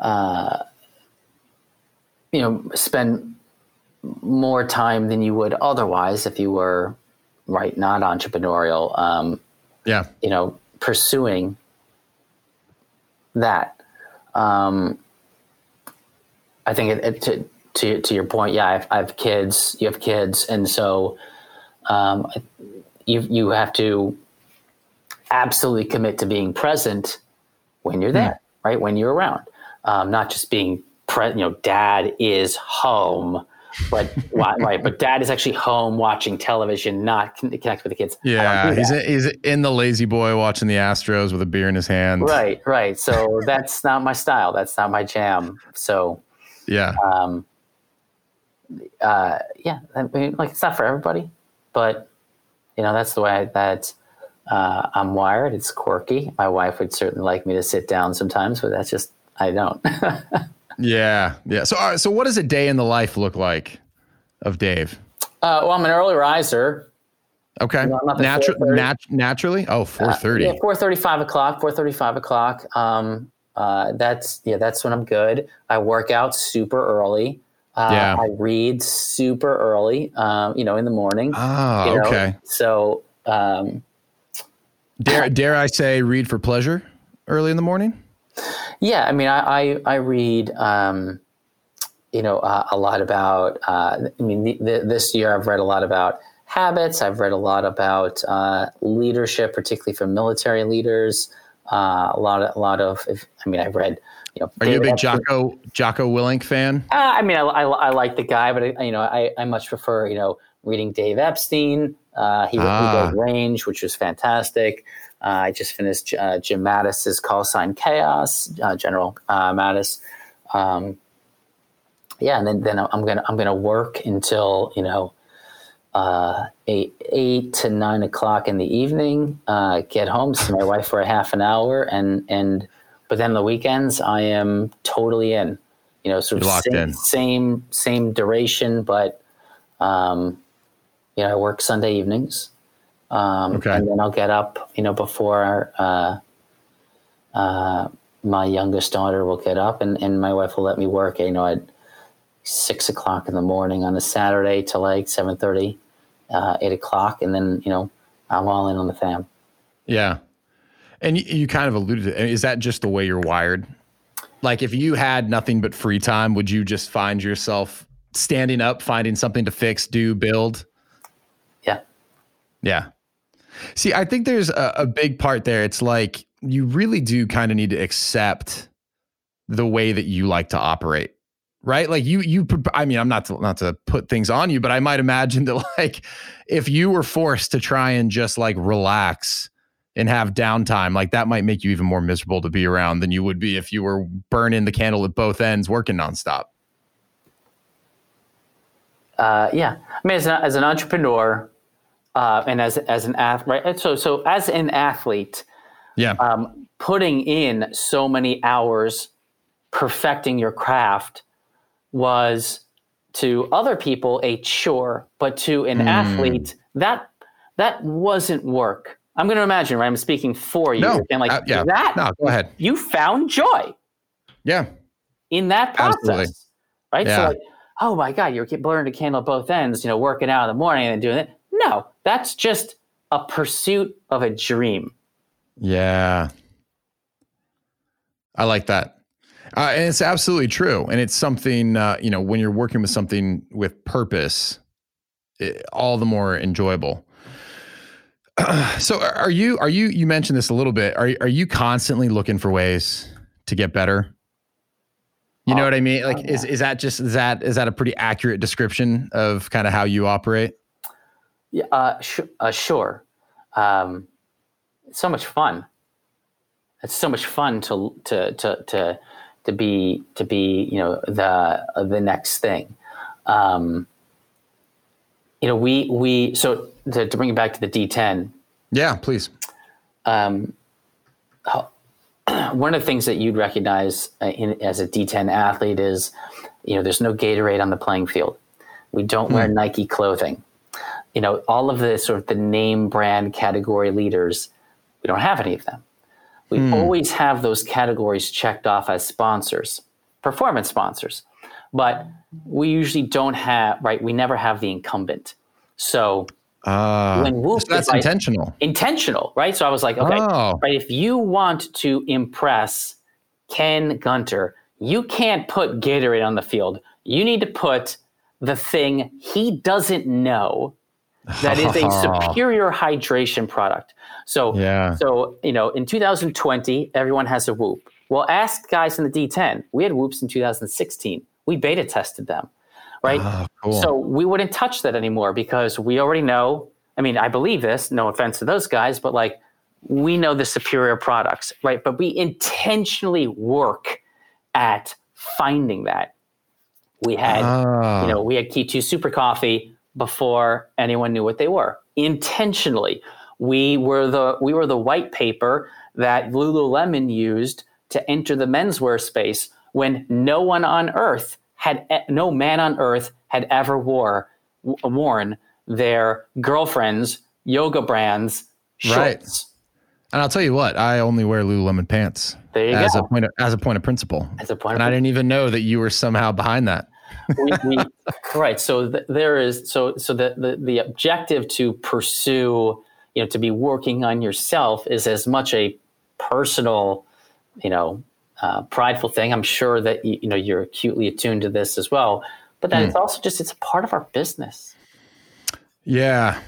B: uh, you know, spend more time than you would otherwise if you were right not entrepreneurial. Um,
A: yeah,
B: you know, pursuing that. Um, I think it, it, to, to your point, yeah, I have, I have kids. You have kids, and so um, you you have to absolutely commit to being present when you're there, right? When you're around, um, not just being pre- You know, dad is home. But right, but dad is actually home watching television, not con- connect with the kids.
A: Yeah. He's
B: that.
A: he's in the lazy boy watching the Astros with a beer in his hand.
B: Right, right. So that's not my style. That's not my jam. So,
A: Yeah.
B: um, uh, yeah, I mean, like it's not for everybody, but you know that's the way that uh, I'm wired. It's quirky. My wife would certainly like me to sit down sometimes, but that's just I don't.
A: Yeah, yeah. So, all right, so what does a day in the life look like of Dave?
B: uh, well, I'm an early riser.
A: Okay,
B: the
A: Natu- nat- naturally. Oh, 4.30.
B: Uh, Yeah, four thirty, five o'clock. Four thirty, five o'clock. Um, uh, that's yeah, that's when I'm good. I work out super early. Uh,
A: Yeah.
B: I read super early. Um, you know, in the morning.
A: Ah,
B: you know?
A: okay.
B: So um,
A: Dare dare I say read for pleasure early in the morning?
B: yeah, I mean, I I, I read. Um, you know, uh, a lot about. Uh, I mean, the, the, this year I've read a lot about habits. I've read a lot about uh, leadership, particularly from military leaders. Uh, a lot of a lot of. If, I mean, I've read. You know,
A: Are you a big
B: Epstein-
A: Jocko Jocko Willink fan?
B: Uh, I mean, I, I, I like the guy, but I, you know, I, I much prefer you know reading Dave Epstein. Uh, he,
A: Ah.
B: he did Range, which was fantastic. Uh, I just finished uh, Jim Mattis's Call Sign Chaos, uh, General uh, Mattis. Um, yeah, and then, then I'm gonna I'm gonna work until you know uh, eight eight to nine o'clock in the evening. Uh, get home, see my wife for a half an hour, and and but then the weekends I am totally in. You know, sort of
A: You're
B: same, same same duration, but um, you know, I work Sunday evenings. Um,
A: Okay.
B: And then I'll get up, you know, before uh, uh, my youngest daughter will get up, and, and my wife will let me work, you know, at six o'clock in the morning on a Saturday to like seven thirty, uh, eight o'clock, and then you know I'm all in on the fam.
A: Yeah. And you, you kind of alluded to is that just the way you're wired? Like if you had nothing but free time, would you just find yourself standing up, finding something to fix, do, build?
B: Yeah,
A: Yeah. See, I think there's a, a big part there. It's like you really do kind of need to accept the way that you like to operate, right? Like you, you. I mean, I'm not to, not to put things on you, but I might imagine that like if you were forced to try and just like relax and have downtime, like that might make you even more miserable to be around than you would be if you were burning the candle at both ends, working nonstop.
B: uh, yeah. I mean, as, an as an entrepreneur uh, and as as an athlete, right? So so as an athlete,
A: Yeah.
B: um, putting in so many hours perfecting your craft was to other people a chore, but to an
A: Hmm.
B: athlete that that wasn't work. I'm going to imagine, right? I'm speaking for you,
A: no.
B: and like
A: uh, yeah.
B: that,
A: No, go ahead.
B: you found joy
A: Yeah.
B: in that process,
A: Absolutely.
B: right?
A: Yeah.
B: So like, oh my God, you're burning a candle at both ends, you know, working out in the morning and doing it. No, that's just a pursuit of a dream.
A: Yeah. I like that. Uh, and it's absolutely true. And it's something, uh, you know, when you're working with something with purpose, it, all the more enjoyable. so are you, are you, you mentioned this a little bit. Are, are you constantly looking for ways to get better? You know oh, what I mean? Like, oh, yeah. is, is that just, is that, is that a pretty accurate description of kind of how you operate?
B: Yeah, uh, sh- uh, sure. Um, it's so much fun. It's so much fun to, to, to, to, to be, to be, you know, the, uh, the next thing. Um, you know, we, we, so to, to bring it back to the D10.
A: Yeah, please. Um,
B: one of the things that you'd recognize uh, in, as a D10 athlete is, you know, there's no Gatorade on the playing field. We don't wear hmm. Nike clothing. You know, all of the sort of the name brand category leaders, we don't have any of them. We hmm. always have those categories checked off as sponsors, performance sponsors, but we usually don't have, right? We never have the incumbent. So
A: uh, when Whoop so that's intentional.
B: Intentional, right? So I was like, okay, oh. right. If you want to impress Ken Gunter, you can't put Gatorade on the field. You need to put the thing he doesn't know that is a superior hydration product. So, yeah. so you know, in 2020, everyone has a Whoop. Well, ask guys in the D10. We had Whoops in 2016. We beta tested them right? Oh, cool. So we wouldn't touch that anymore because we already know. I mean, I believe this. No offense to those guys, but like we know the superior products, right? But we intentionally work at finding that. We had, oh. you know, we had Kitu Super Coffee before anyone knew what they were. Intentionally, we were the we were the white paper that Lululemon used to enter the menswear space when no one on earth had no man on earth had ever wore worn their girlfriend's yoga brands shorts. Right.
A: And I'll tell you what, I only wear Lululemon pants as go. a point of, as a point of principle. As a point, and I didn't even know that you were somehow behind that. We,
B: we, right. So th- there is so so the, the the objective to pursue, you know, to be working on yourself is as much a personal, you know, uh, prideful thing. I'm sure that you, you, know you're acutely attuned to this as well, but that mm. it's also just it's a part of our business.
A: Yeah.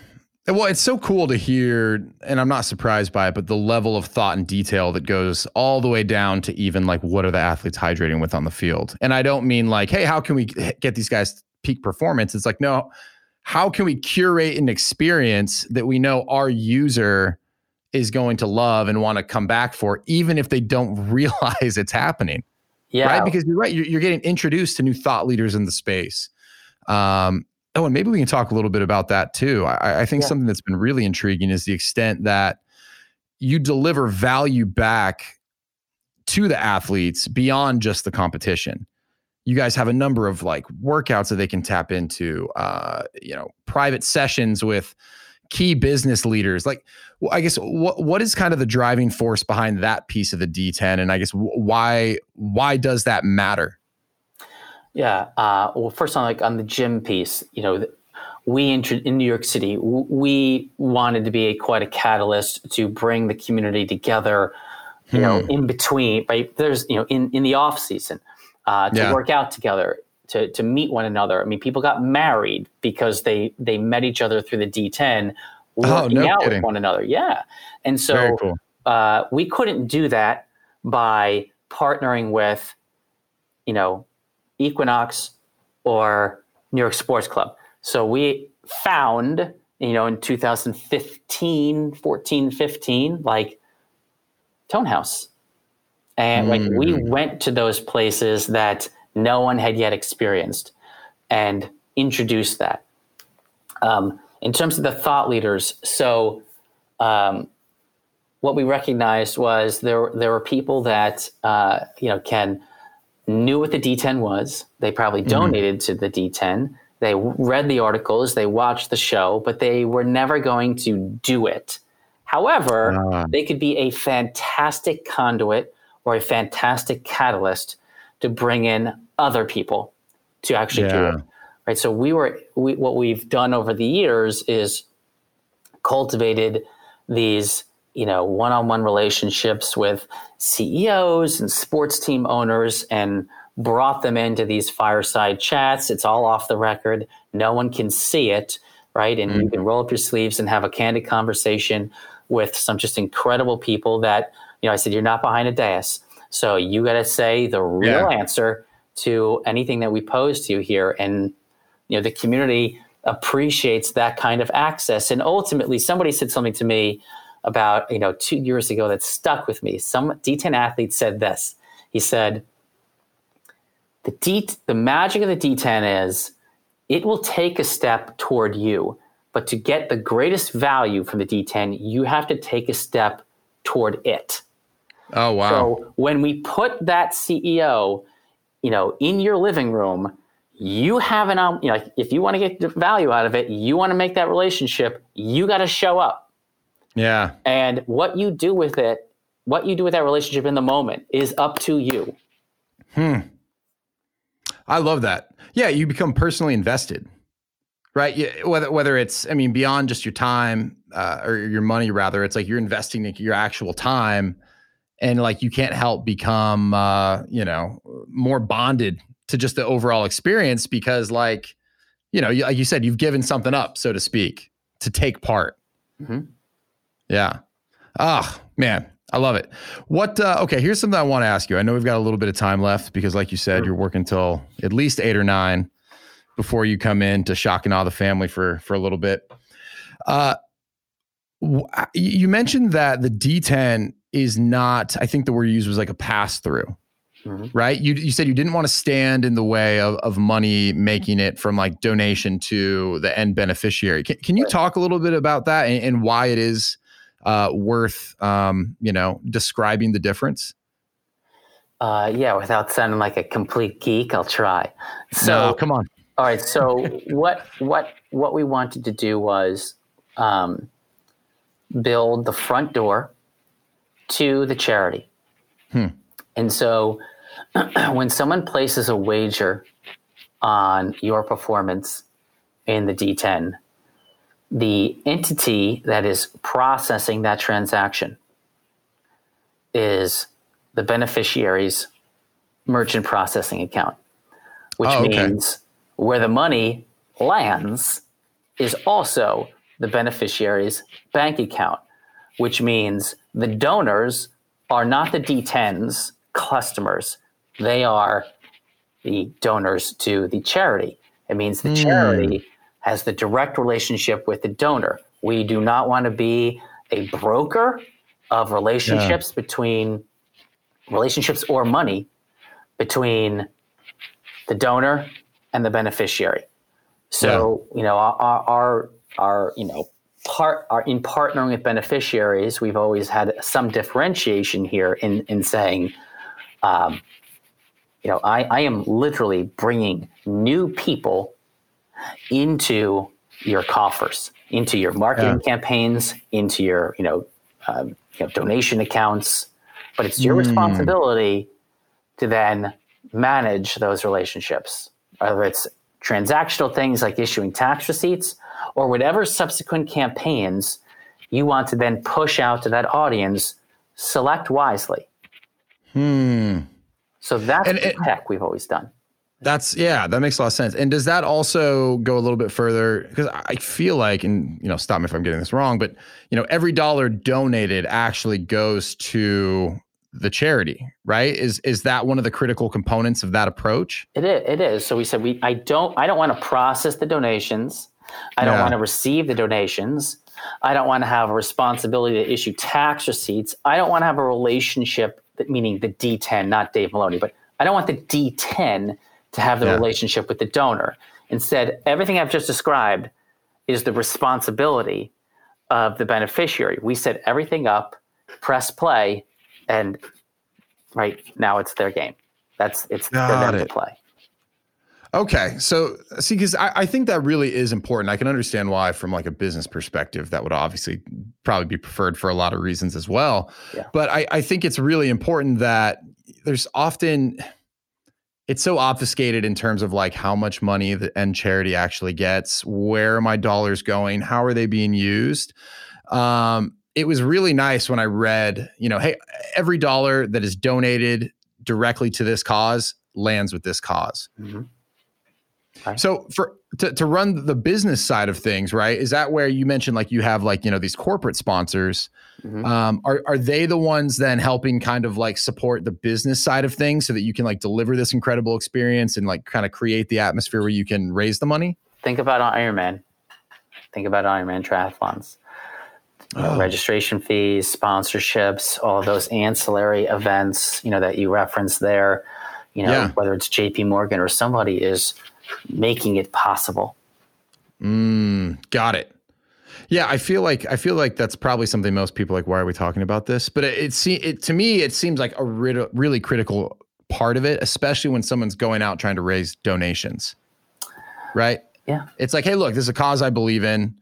A: Well, it's so cool to hear, and I'm not surprised by it, but the level of thought and detail that goes all the way down to even like what are the athletes hydrating with on the field. And I don't mean like, hey, how can we get these guys peak performance? It's like, no, how can we curate an experience that we know our user is going to love and want to come back for, even if they don't realize it's happening. Yeah. Right. Because you're right. You're, you're getting introduced to new thought leaders in the space. Um, oh, and maybe we can talk a little bit about that too. I, I think yeah. something that's been really intriguing is the extent that you deliver value back to the athletes beyond just the competition. You guys have a number of like workouts that they can tap into, uh, you know, private sessions with key business leaders like i guess what what is kind of the driving force behind that piece of the d10 and i guess why why does that matter
B: yeah uh, well first on like on the gym piece you know we in, in new york city we wanted to be a, quite a catalyst to bring the community together you hmm. know in between right there's you know in in the off season uh, to yeah. work out together to to meet one another. I mean, people got married because they they met each other through the D10, working oh, no out kidding. with one another. Yeah, and so cool. uh, we couldn't do that by partnering with, you know, Equinox or New York Sports Club. So we found, you know, in 2015, 14, 15, like Tone House. And mm. like we mm. went to those places that no one had yet experienced and introduce that. Um, in terms of the thought leaders, so um, what we recognized was there there were people that uh, you know can knew what the D10 was. They probably mm-hmm. donated mm-hmm. to the D10. They read the articles, they watched the show, but they were never going to do it. However, uh. they could be a fantastic conduit or a fantastic catalyst to bring in other people to actually
A: Yeah.
B: do it. Right. So we were we, what we've done over the years is cultivated these you know one-on-one relationships with CEOs and sports team owners and brought them into these fireside chats. It's all off the record. No one can see it, right? And mm-hmm. you can roll up your sleeves and have a candid conversation with some just incredible people that, you know, I said, you're not behind a dais. So you got to say the real
A: Yeah.
B: answer to anything that we pose to you here. And, you know, the community appreciates that kind of access. And ultimately, somebody said something to me about, you know, two years ago that stuck with me. Some D10 athlete said this. He said, the D, the magic of the D10 is it will take a step toward you, but to get the greatest value from the D10, you have to take a step toward it.
A: Oh wow.
B: So when we put that CEO, you know, in your living room, you have an, um, you know, if you want to get the value out of it, you want to make that relationship, you got to show up.
A: Yeah.
B: And what you do with it, what you do with that relationship in the moment is up to you. Hmm.
A: I love that. Yeah, you become personally invested, right? Yeah, whether whether it's, I mean, beyond just your time uh, or your money, rather, it's like you're investing in your actual time, and like you can't help become, uh, you know, more bonded to just the overall experience because, like, you know, you, like you said, you've given something up, so to speak, to take part.
B: Mhm.
A: Yeah. Ah, man, I love it. What? Uh, okay, here's something I want to ask you. I know we've got a little bit of time left because, like you said,
B: Sure.
A: you're working till at least eight or nine before you come in to shock and awe the family for for a little bit. Uh, you mentioned that the D10 is not. I think the word you used was like a pass through
B: Mhm.
A: right? You you said you didn't want to stand in the way of, of money making it from like donation to the end beneficiary. Can, can you talk a little bit about that and, and why it is uh, worth um, you know describing the difference?
B: Uh, yeah, without sounding like a complete geek, I'll try. So,
A: no, come on.
B: all right. So, what what what we wanted to do was um, build the front door to the charity.
A: Hmm.
B: And so, when someone places a wager on your performance in the D10, the entity that is processing that transaction is the beneficiary's merchant processing account, which
A: Oh, okay.
B: means where the money lands is also the beneficiary's bank account, which means the donors are not the D10's customers. They are the donors to the charity. It means the hmm. charity has the direct relationship with the donor. We do not want to be a broker of relationships between relationships or money between the donor and the beneficiary. So, you know, our, our, our, you know, part our, in partnering with beneficiaries, we've always had some differentiation here in, in saying, um, you know, I, I am literally bringing new people into your coffers, into your marketing campaigns, into your, you know, um, you know, donation accounts. But it's your
A: Mm.
B: responsibility to then manage those relationships, whether it's transactional things like issuing tax receipts or whatever subsequent campaigns you want to then push out to that audience. Select wisely.
A: Hmm.
B: So that's
A: And
B: the tech we've always done.
A: That's yeah, that makes a lot of sense. And does that also go a little bit further? Because I feel like, and you know, stop me if I'm getting this wrong, but you know, every dollar donated actually goes to the charity, right? Is is that one of the critical components of that approach?
B: It is. It is. So we said we. I don't. I don't want to process the donations. I don't
A: Yeah.
B: want to receive the donations. I don't want to have a responsibility to issue tax receipts. I don't want to have a relationship, that, meaning the D10, not Dave Maloney, but I don't want the D10 to have the
A: Yeah.
B: relationship with the donor. Instead, everything I've just described is the responsibility of the beneficiary. We set everything up, press play, and right now it's their game. That's it's for
A: Got
B: them
A: it.
B: to play.
A: Okay, so see, because I, I think that really is important. I can understand why, from like a business perspective, that would obviously probably be preferred for a lot of reasons as well.
B: Yeah.
A: But I, I think it's really important that there's often it's so obfuscated in terms of like how much money the end charity actually gets, where are my dollars going, how are they being used. Um, it was really nice when I read, you know, hey, every dollar that is donated directly to this cause lands with this because mm-hmm. okay. So for to, to run the business side of things, right? Is that where you mentioned like you have like, you know, these corporate sponsors? Mm-hmm. Um, are, are they the ones then helping kind of like support the business side of things so that you can like deliver this incredible experience and like kind of create the atmosphere where you can raise the money?
B: Think about Ironman. Think about Ironman triathlons oh. registration fees, sponsorships, all those ancillary events, you know, that you referenced there, you know, yeah. whether it's JP Morgan or somebody is making it possible.
A: Mm, got it. Yeah, I feel like I feel like that's probably something most people like. Why are we talking about this? But it, it, it to me, it seems like a really, really critical part of it, especially when someone's going out trying to raise donations. Right?
B: Yeah.
A: It's like, hey, look, this is a cause I believe in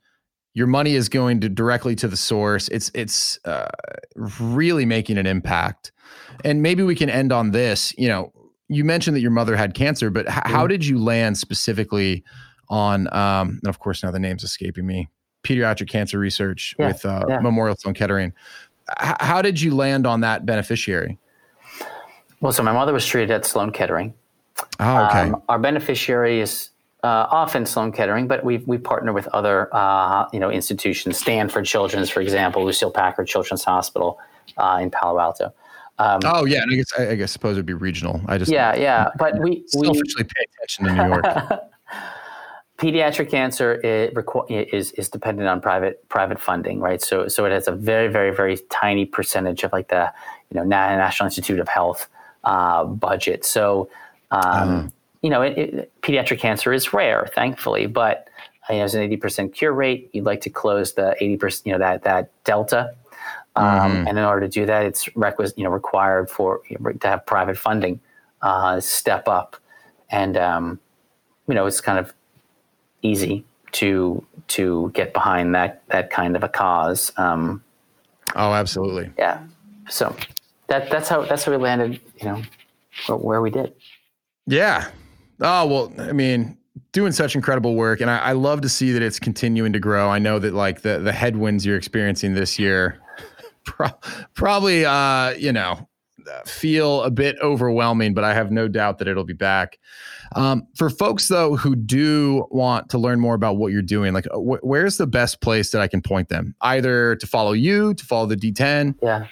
A: your money is going to directly to the source. It's it's uh, really making an impact. And maybe we can end on this. You know, you mentioned that your mother had cancer, but h- mm. how did you land specifically on? Um, and of course, now the name's escaping me. Pediatric cancer research yeah, with uh, yeah. Memorial Sloan Kettering. H- how did you land on that beneficiary?
B: Well, so my mother was treated at Sloan Kettering.
A: Oh, okay.
B: Um, our beneficiary is uh, often Sloan Kettering, but we we partner with other uh, you know institutions. Stanford Children's, for example, Lucile Packard Children's Hospital uh, in Palo Alto.
A: Um, oh yeah, and I guess I, I guess suppose it'd be regional. I just
B: yeah yeah, but we
A: we, pay attention to New York.
B: Pediatric cancer is is dependent on private private funding, right? So so it has a very very very tiny percentage of like the you know National Institute of Health uh, budget. So. Um, mm you know, it, it, pediatric cancer is rare, thankfully, but you know, there's an 80% cure rate. You'd like to close the 80%, you know, that, that delta. Um, mm-hmm. And in order to do that, it's requisite, you know, required for you know, to have private funding uh, step up. And, um, you know, it's kind of easy to, to get behind that, that kind of a cause. Um,
A: oh, absolutely.
B: Yeah. So that, that's how, that's how we landed, you know, where, we did.
A: Yeah. Oh well, I mean, doing such incredible work, and I, I, love to see that it's continuing to grow. I know that like the the headwinds you're experiencing this year, pro- probably uh, you know feel a bit overwhelming, but I have no doubt that it'll be back. Um, for folks though who do want to learn more about what you're doing, like wh- where's the best place that I can point them? Either to follow you, to follow the
B: D10. Yeah.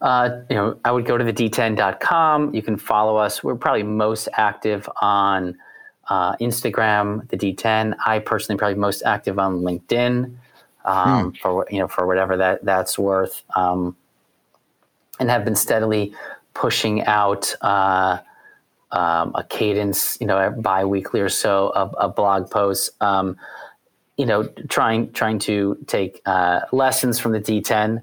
B: Uh, you know, I would go to the d10.com. You can follow us. We're probably most active on uh, Instagram, the D10. I personally probably most active on LinkedIn um, hmm. for you know for whatever that that's worth, um, and have been steadily pushing out uh, um, a cadence, you know, bi-weekly or so of, of blog posts. Um, you know, trying trying to take uh, lessons from the D10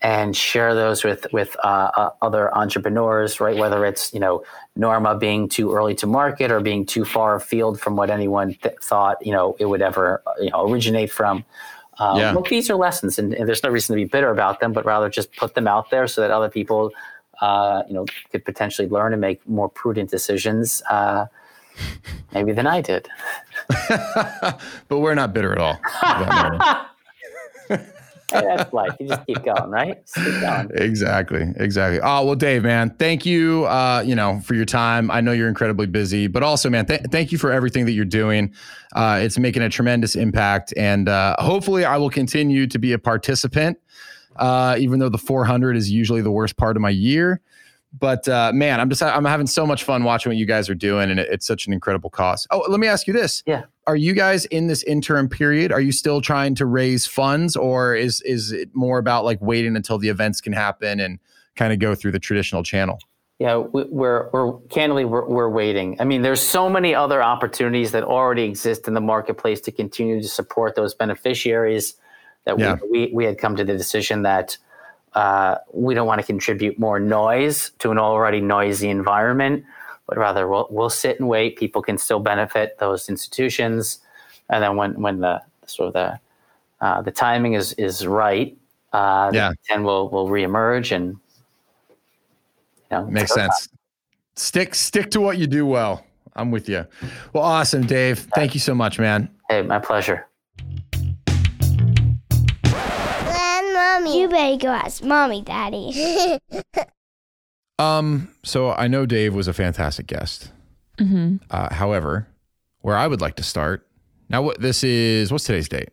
B: and share those with with uh, uh, other entrepreneurs, right? Whether it's you know Norma being too early to market or being too far afield from what anyone th- thought you know it would ever you know originate from. Um, yeah. Look, these are lessons, and, and, there's no reason to be bitter about them, but rather just put them out there so that other people, uh, you know, could potentially learn and make more prudent decisions uh, maybe than I did.
A: but we're not bitter at all.
B: that's life. You just keep going, right? Just keep going.
A: Exactly. Exactly. Oh well, Dave, man, thank you. Uh, you know, for your time. I know you're incredibly busy, but also, man, th- thank you for everything that you're doing. Uh, it's making a tremendous impact, and uh, hopefully, I will continue to be a participant. Uh, even though the 400 is usually the worst part of my year, but uh, man, I'm just I'm having so much fun watching what you guys are doing, and it, it's such an incredible cause. Oh, let me ask you this:
B: Yeah,
A: are you guys in this interim period? Are you still trying to raise funds, or is is it more about like waiting until the events can happen and kind of go through the traditional channel?
B: Yeah, we're we're candidly we're, we're waiting. I mean, there's so many other opportunities that already exist in the marketplace to continue to support those beneficiaries that yeah. we, we had come to the decision that uh, we don't want to contribute more noise to an already noisy environment, but rather we'll, we'll sit and wait. People can still benefit those institutions, and then when when the sort of the uh, the timing is is right, uh,
A: yeah,
B: then we'll we'll reemerge and you know
A: makes sense. Stick stick to what you do well. I'm with you. Well, awesome, Dave. Thank you so much, man.
B: Hey, my pleasure.
C: Mommy, you better go ask mommy, daddy.
A: Um, so I know Dave was a fantastic guest.
D: Mm-hmm.
A: Uh, however, where I would like to start now, what this is? What's today's date?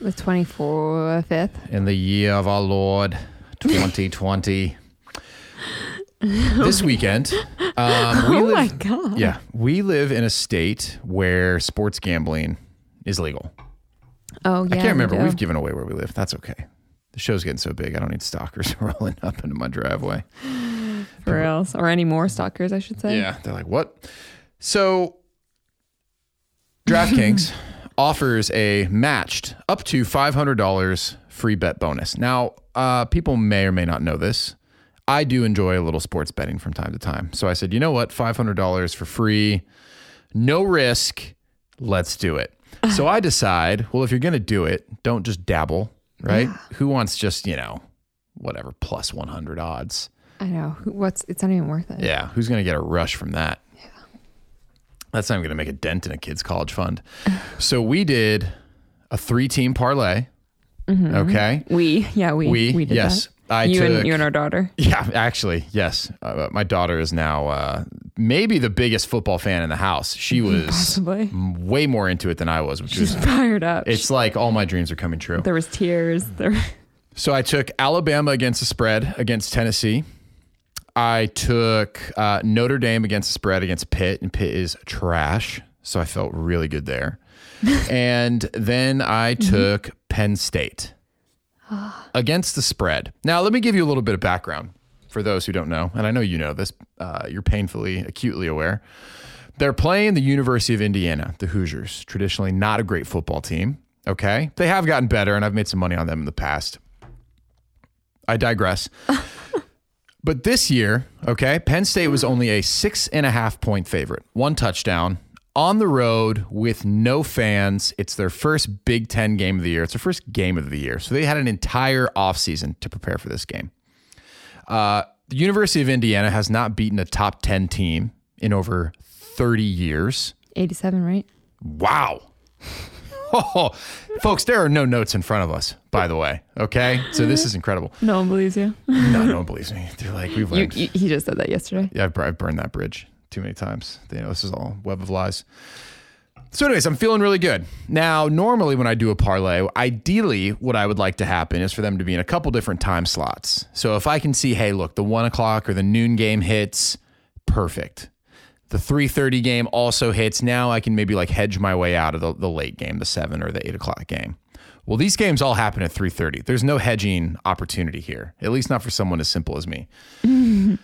D: The 24th.
A: In the year of our Lord, 2020. this weekend, um, we
D: Oh
A: live,
D: my God.
A: Yeah, we live in a state where sports gambling is legal.
D: Oh, yeah.
A: I can't remember.
D: we.
A: We've given away where we live. That's okay. The show's getting so big, I don't need stalkers rolling up into my driveway.
D: For reals. Or any more stalkers, I should say.
A: Yeah, they're like, what? So, DraftKings offers a matched up to $500 free bet bonus. Now, uh, people may or may not know this. I do enjoy a little sports betting from time to time. So I said, you know what? $500 for free, no risk. Let's do it. So I decide, well, if you're going to do it, don't just dabble, right? Who wants just, you know, whatever, plus 100 odds?
D: I know. Who- What's It's not even worth it.
A: Yeah, who's going to get a rush from that? Yeah. That's not even going to make a dent in a kid's college fund. so we did a three team parlay. Mm-hmm. Okay.
D: We, yeah, we.
A: We,
D: we did
A: yes. I
D: you,
A: took,
D: and, you and our daughter.
A: yeah, actually, yes. Uh, my daughter is now uh, maybe the biggest football fan in the house. She was
D: Possibly.
A: way more into it than I was, which
D: She's
A: was,
D: fired up.
A: it's like all my dreams are coming true.
D: there was tears. There.
A: So I took Alabama against the spread against Tennessee. I took uh, Notre Dame against the spread against Pitt, and Pitt is trash. So I felt really good there. and then I took Penn State against the spread. Now, let me give you a little bit of background for those who don't know. And I know you know this, uh, you're painfully, acutely aware. They're playing the University of Indiana, the Hoosiers, traditionally not a great football team. Okay. They have gotten better, and I've made some money on them in the past. I digress. but this year, okay, Penn State was only a six and a half point favorite, one touchdown on the road with no fans. It's their first Big Ten game of the year. It's their first game of the year. So they had an entire offseason to prepare for this game. Uh, the University of Indiana has not beaten a top 10 team in over 30 years.
D: 87, right?
A: Wow. Oh, folks, there are no notes in front of us, by the way. Okay. So this is incredible.
D: No one believes you.
A: No, no one believes me. They're like, we've
D: you,
A: learned.
D: you he just said that yesterday.
A: yeah, I've, I've burned that bridge too many times. You know, this is all web of lies. So, anyways, I'm feeling really good. Now, normally when I do a parlay, ideally what I would like to happen is for them to be in a couple different time slots. So if I can see, hey, look, the one o'clock or the noon game hits, perfect. The 3:30 game also hits. Now I can maybe like hedge my way out of the, the late game, the seven or the eight o'clock game. Well, these games all happen at 3:30. There's no hedging opportunity here, at least not for someone as simple as me.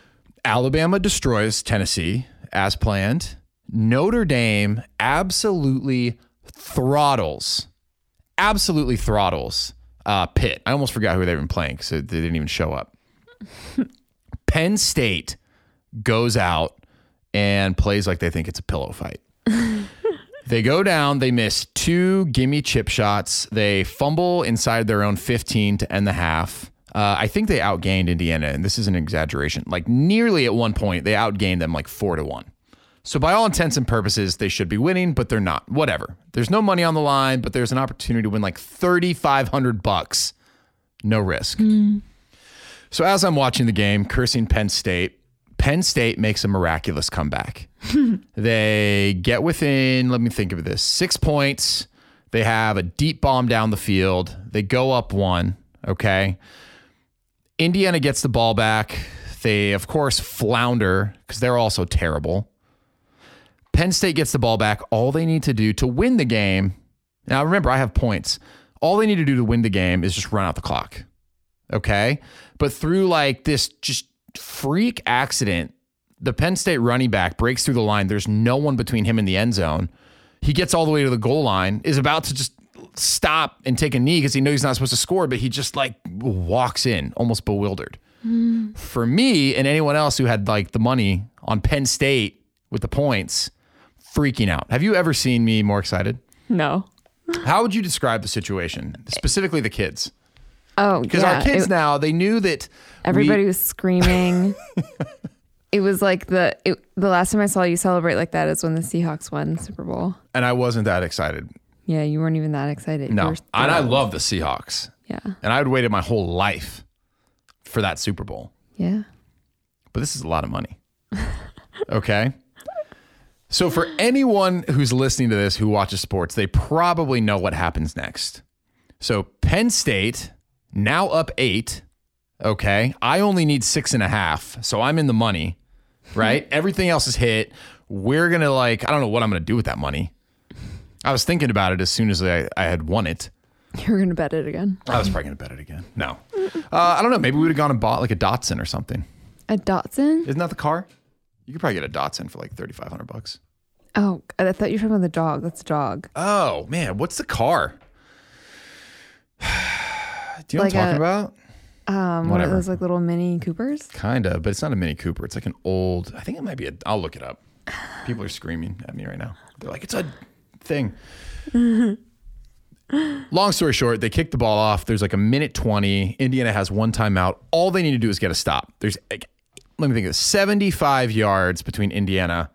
A: Alabama destroys Tennessee as planned. Notre Dame absolutely throttles, absolutely throttles uh, Pitt. I almost forgot who they've been playing because they didn't even show up. Penn State goes out and plays like they think it's a pillow fight. They go down, they miss two gimme chip shots. They fumble inside their own 15 to end the half. Uh, I think they outgained Indiana, and this is an exaggeration. Like nearly at one point, they outgained them like four to one. So by all intents and purposes, they should be winning, but they're not. Whatever. There's no money on the line, but there's an opportunity to win like 3,500 bucks. No risk. So as I'm watching the game, cursing Penn State, Penn State makes a miraculous comeback. they get within, let me think of this, six points. They have a deep bomb down the field. They go up one. Okay. Indiana gets the ball back. They, of course, flounder because they're also terrible. Penn State gets the ball back. All they need to do to win the game. Now, remember, I have points. All they need to do to win the game is just run out the clock. Okay. But through like this just freak accident, the Penn State running back breaks through the line. There's no one between him and the end zone. He gets all the way to the goal line, is about to just stop and take a knee because he knows he's not supposed to score, but he just like walks in almost bewildered. For me and anyone else who had like the money on Penn State with the points, freaking out. Have you ever seen me more excited?
D: No.
A: How would you describe the situation, specifically the kids?
D: Oh,
A: Because
D: yeah.
A: our kids
D: it-
A: now, they knew that we-
D: everybody was screaming. It was like the it, the last time I saw you celebrate like that is when the Seahawks won the Super Bowl.
A: And I wasn't that excited.
D: Yeah, you weren't even that excited.
A: No. And I love the Seahawks.
D: Yeah.
A: And I would waited my whole life for that Super Bowl.
D: Yeah.
A: But this is a lot of money. Okay. So for anyone who's listening to this who watches sports, they probably know what happens next. So Penn State now up eight. Okay. I only need six and a half. So I'm in the money, right? Everything else is hit. We're going to like, I don't know what I'm going to do with that money. I was thinking about it as soon as I, I had won it.
D: You're gonna bet it again.
A: I was probably going to bet it again. No. Uh, I don't know. Maybe we would have gone and bought like a Datsun or something.
D: A Datsun?
A: Isn't that the car? You could probably get a Datsun for like 3500 bucks.
D: Oh, I thought you were talking about the dog. That's a dog.
A: Oh, man. What's the car? Do you know what I'm talking
D: a-
A: about?
D: Um, one of
A: Whatever.
D: those like little mini Coopers.
A: Kind of, but it's not a Mini Cooper. It's like an old, I think it might be a, I'll look it up. People are screaming at me right now. They're like, it's a thing. Long story short, they kick the ball off. There's like a minute 20. Indiana has one timeout. All they need to do is get a stop. There's, like, let me think, of 75 yards between Indiana,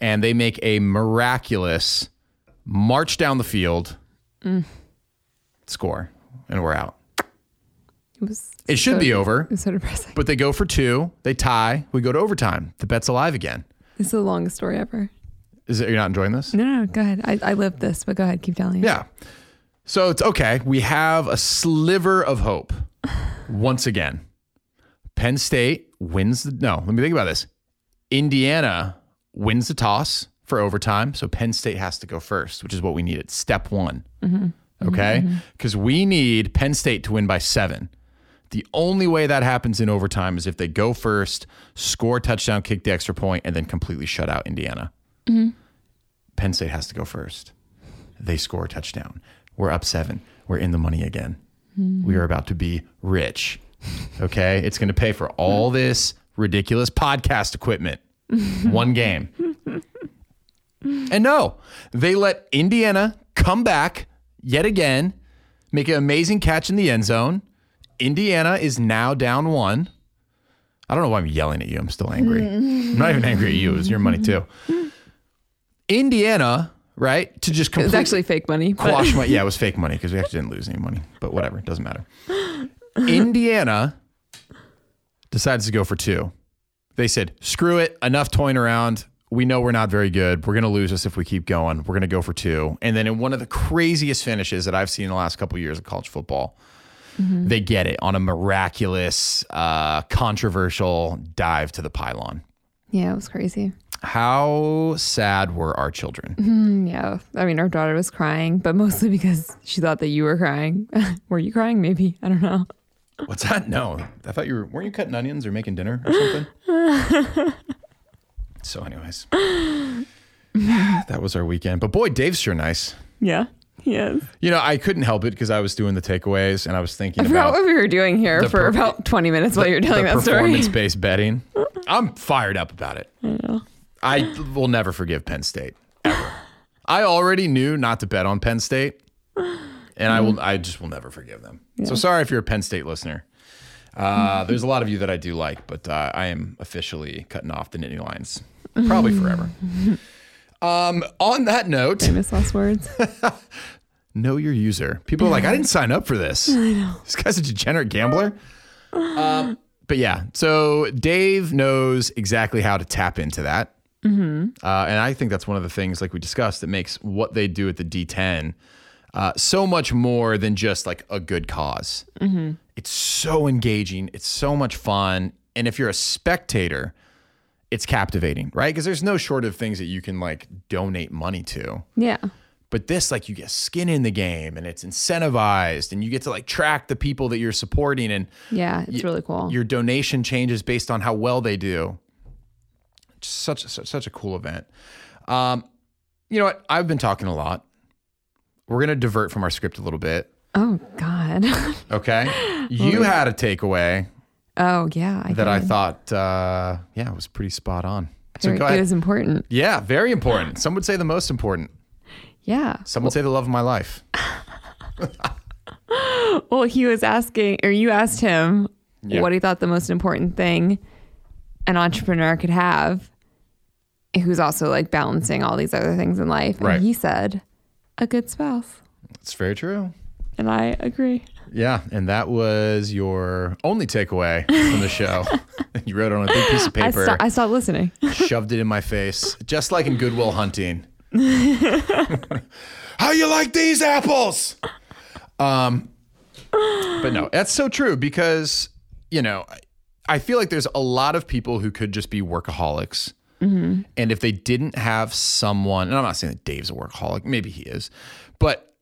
A: and they make a miraculous march down the field, score, and we're out.
D: It was.
A: It should
D: so-
A: be over.
D: It was so depressing.
A: But they go for two. They tie. We go to overtime. The bet's alive again.
D: This is the longest story ever.
A: Is it? You're not enjoying this?
D: No, no, go ahead. I, I lived this, but go ahead. Keep telling. Me.
A: Yeah. So it's okay. We have a sliver of hope once again. Penn State wins the. No, let me think about this. Indiana wins the toss for overtime. So Penn State has to go first, which is what we need. needed. Step one. Mm-hmm. Okay. Mm-hmm. Because we need Penn State to win by seven. The only way that happens in overtime is if they go first, score a touchdown, kick the extra point, and then completely shut out Indiana. Mm-hmm. Penn State has to go first. They score a touchdown. We're up seven. We're in the money again. We are about to be rich. Okay. It's going to pay for all this ridiculous podcast equipment. One game. And no, they let Indiana come back yet again, make an amazing catch in the end zone. Indiana is now down one. I don't know why I'm yelling at you. I'm still angry. I'm not even angry at you. It was your money too. Indiana, right? To just
D: It was
A: completely
D: actually fake money.
A: Quash my yeah, it was fake money because we actually didn't lose any money, but whatever, it doesn't matter. Indiana decides to go for two. They said, "Screw it, enough toying around. We know we're not very good. We're going to lose us if we keep going. We're going to go for two. And then in one of the craziest finishes that I've seen in the last couple of years of college football, they get it on a miraculous, uh, controversial dive to the pylon.
D: yeah, it was crazy.
A: How sad were our children?
D: Mm, Yeah, I mean, our daughter was crying, but mostly because she thought that you were crying. were you crying? Maybe I don't know.
A: What's that? No, I thought you were. Weren't you cutting onions or making dinner or something? so, anyways, that was our weekend. But boy, Dave's sure nice.
D: Yeah. Yes.
A: You know, I couldn't help it because I was doing the takeaways and I was thinking
D: I
A: about
D: what we were doing here for
A: per-
D: about 20 minutes while you were telling
A: the
D: that story.
A: performance-based betting. I'm fired up about it. I will never forgive Penn State ever. I already knew not to bet on Penn State, and I will. I just will never forgive them. So sorry if you're a Penn State listener. Uh, there's a lot of you that I do like, but uh, I am officially cutting off the Nittany Lions, probably forever. Um, on that note,
D: Famous last words.
A: know your user. People are like, I didn't sign up for this. I know. This guy's a degenerate gambler. Um, but yeah, so Dave knows exactly how to tap into that. Uh, and I think that's one of the things, like we discussed, that makes what they do at the D10 uh, so much more than just like a good because It's so engaging, it's so much fun. And if you're a spectator, it's captivating, right? Because there's no short of things that you can like donate money to.
D: Yeah.
A: But this, like, you get skin in the game and it's incentivized and you get to like track the people that you're supporting and
D: Yeah. It's really cool.
A: your donation changes based on how well they do. Such, such, such a cool event. Um, you know what? I've been talking a lot. We're going to divert from our script a little bit.
D: Oh, God.
A: Okay. you had a takeaway
D: oh, yeah. I
A: that I thought, uh, yeah, was pretty spot on. So
D: Very-
A: go
D: it was important.
A: yeah, very important. Some would say the most important.
D: Yeah.
A: Some would say the love of my life.
D: Well, he was asking, or you asked him
A: Yeah.
D: what he thought the most important thing an entrepreneur could have who's also like balancing all these other things in life.
A: Right.
D: He said, a good spouse.
A: It's very true.
D: And I agree.
A: Yeah, and that was your only takeaway from the show. you wrote it on a big piece of
D: I,
A: paper,
D: sto- I stopped listening.
A: shoved it in my face, just like in Good Will Hunting. How you like these apples? Um, but no, that's so true because you know I- feel like there's a lot of people who could just be workaholics. Mm-hmm. And if they didn't have someone, and I'm not saying that Dave's a workaholic, maybe he is, but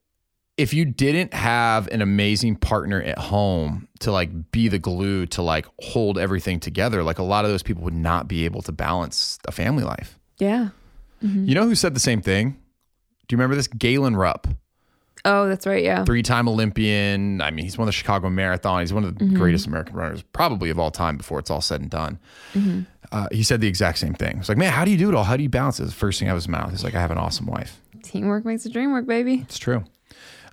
A: if you didn't have an amazing partner at home to like be the glue to like hold everything together, like a lot of those people would not be able to balance a family life.
D: Yeah. Mm-hmm.
A: You know who said the same thing? Do you remember this? Galen Rupp,
D: Oh, that's right. Yeah.
A: three time Olympian. I mean, he's won the Chicago Marathon. He's one of the greatest American runners, probably of all time before it's all said and done. Uh, he said the exact same thing. It's like, man, how do you do it all? How do you balance it? The first thing out of his mouth. He's like, I have an awesome wife.
D: Teamwork makes the dream work, baby.
A: It's true.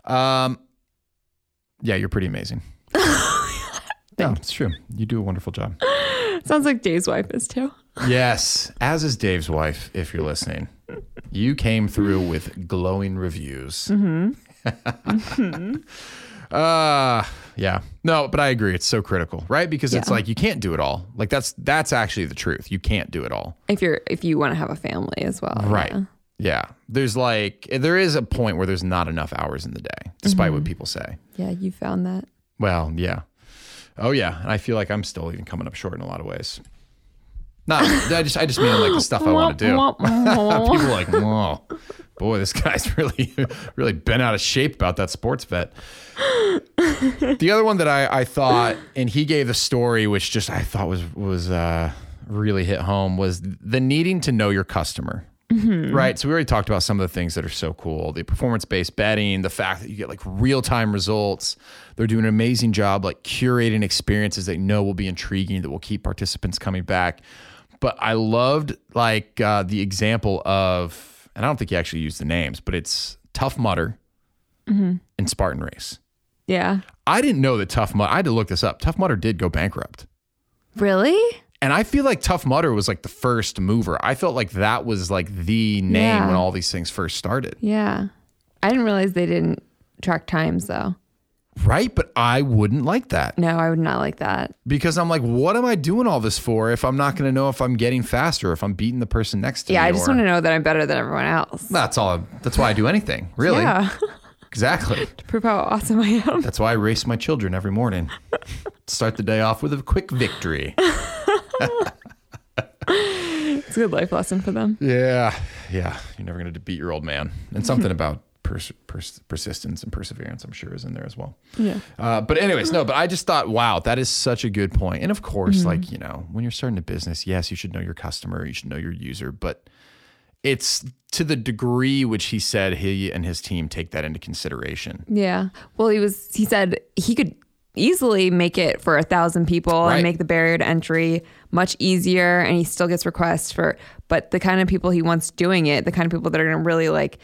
A: Um, yeah, you're pretty amazing. no, it's true. You do a wonderful job.
D: Sounds like Dave's wife is too.
A: Yes, as is Dave's wife, if you're listening. You came through with glowing reviews. Uh yeah. No, but I agree. It's so critical, right? Because it's like you can't do it all. Like that's that's actually the truth. You can't do it all.
D: If you're if you want to have a family as well.
A: Right.
D: yeah.
A: Yeah. There's like there is a point where there's not enough hours in the day, despite what people say.
D: Yeah, you found that.
A: Well, yeah. Oh yeah. And I feel like I'm still even coming up short in a lot of ways. Not I just I just mean like the stuff I want to do. People are like, whoa, boy, this guy's really, really been out of shape about that sports bet. the other one that I, I thought, and he gave the story, which just I thought was was uh, really hit home, was the needing to know your customer. Right. So we already talked about some of the things that are so cool. The performance based betting, the fact that you get like real time results. They're doing an amazing job like curating experiences they know will be intriguing, that will keep participants coming back. But I loved like uh, the example of, and I don't think he actually used the names, but it's Tough Mudder and Spartan Race.
D: Yeah.
A: I didn't know that Tough Mudder, I had to look this up. Tough Mudder did go bankrupt.
D: Really?
A: And I feel like Tough Mudder was like the first mover. I felt like that was like the name
D: Yeah.
A: when all these things first started.
D: Yeah. I didn't realize they didn't track times though.
A: Right? But I wouldn't like that
D: No, I would not like that.
A: because I'm like, what am I doing all this for if I'm not going to know if I'm getting faster, if I'm beating the person next to
D: Yeah,
A: me?
D: Yeah, I just
A: or-
D: want to know that I'm better than everyone else.
A: That's all. That's why I do anything. Really?
D: Yeah.
A: Exactly.
D: to prove how awesome I am.
A: That's why I race my children every morning. Start the day off with a quick victory.
D: It's a good life lesson for them.
A: Yeah. Yeah. You're never going to beat your old man. And something about pers- pers- persistence and perseverance, I'm sure, is in there as well.
D: Yeah.
A: Uh, but, anyways, no, but I just thought, wow, that is such a good point. And of course, like, you know, when you're starting a business, yes, you should know your customer, you should know your user, but it's to the degree which he said he and his team take that into consideration.
D: Yeah. Well, he was. He said he could easily make it for a thousand people
A: Right.
D: and make the barrier to entry much easier, and he still gets requests for. But the kind of people he wants doing it, the kind of people that are going to really like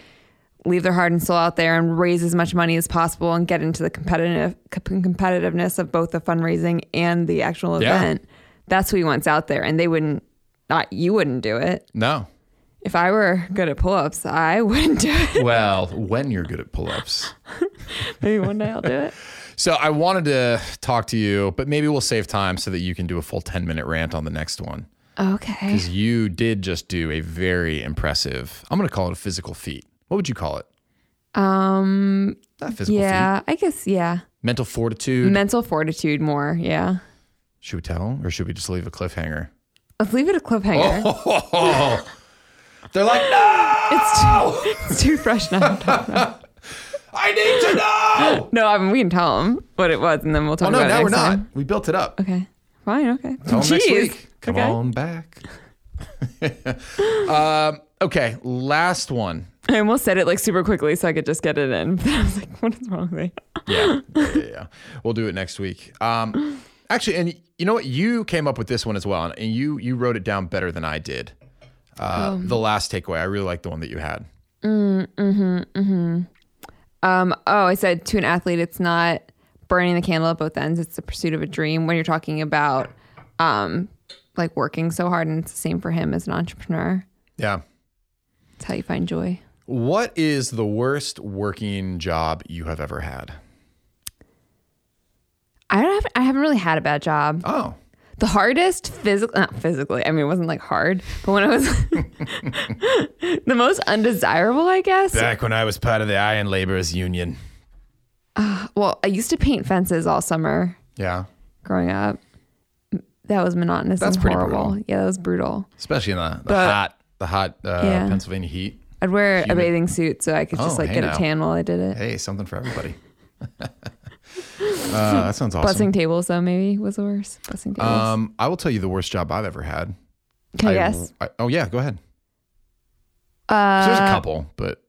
D: leave their heart and soul out there and raise as much money as possible and get into the competitive competitiveness of both the fundraising and the actual
A: Yeah.
D: event. That's who he wants out there, and they wouldn't. Not you wouldn't do it.
A: No.
D: If I were good at pull-ups, I wouldn't do it.
A: Well, when you're good at pull ups.
D: Maybe one day I'll do it.
A: So I wanted to talk to you, but maybe we'll save time so that you can do a full 10 minute rant on the next one.
D: Okay.
A: Because you did just do a very impressive, I'm going to call it a physical feat. What would you call it?
D: Um.
A: Not physical feat.
D: Yeah, I guess. Yeah,
A: Mental fortitude.
D: mental fortitude more. Yeah.
A: should we tell? Or should we just leave a cliffhanger?
D: Let's leave it a cliffhanger.
A: Oh, they're like, no,
D: It's, too, it's too fresh now. to talk about.
A: I need to know.
D: No, I mean we can tell them what it was, and then we'll talk
A: Oh, no,
D: about
A: now
D: it
A: No,
D: we're
A: not.
D: time.
A: We built it up.
D: Okay. Fine. Okay.
A: Tell next week. Come
D: Okay.
A: on back. um, okay, last one.
D: I almost said it like super quickly so I could just get it in. But I was like, what is wrong with me?
A: Yeah, yeah, yeah, yeah. We'll do it next week. Um, actually, and you know what? You came up with this one as well, and you you wrote it down better than I did. Uh, the last takeaway, I really like the one that you had. Mm, mm-hmm, Mhm.
D: Um. Oh, I said to an athlete, it's not burning the candle at both ends. It's the pursuit of a dream. When you're talking about, um, like working so hard, and it's the same for him as an entrepreneur.
A: Yeah.
D: It's how you find joy.
A: What is the worst working job you have ever had?
D: I don't have, I haven't really had a bad job.
A: Oh,
D: The hardest physically, not physically. I mean, it wasn't like hard, but when I was the most undesirable, I guess.
A: back when I was part of the Iron Laborers Union.
D: Well, I used to paint fences all summer
A: Yeah.
D: growing up. That was monotonous.
A: That's
D: and
A: pretty
D: horrible.
A: brutal.
D: Yeah, that was brutal.
A: Especially in the, the
D: But-
A: hot, the hot uh,
D: Yeah.
A: Pennsylvania heat.
D: I'd wear a bathing suit so I could just
A: Oh,
D: like
A: hey
D: get
A: now.
D: a tan while I did it.
A: Hey, something for everybody. uh, that sounds awesome.
D: Bussing tables though maybe was the worst. Bussing tables.
A: Um, I will tell you the worst job I've ever had.
D: Can I guess?
A: I- oh yeah, go ahead.
D: Uh,
A: There's a couple, but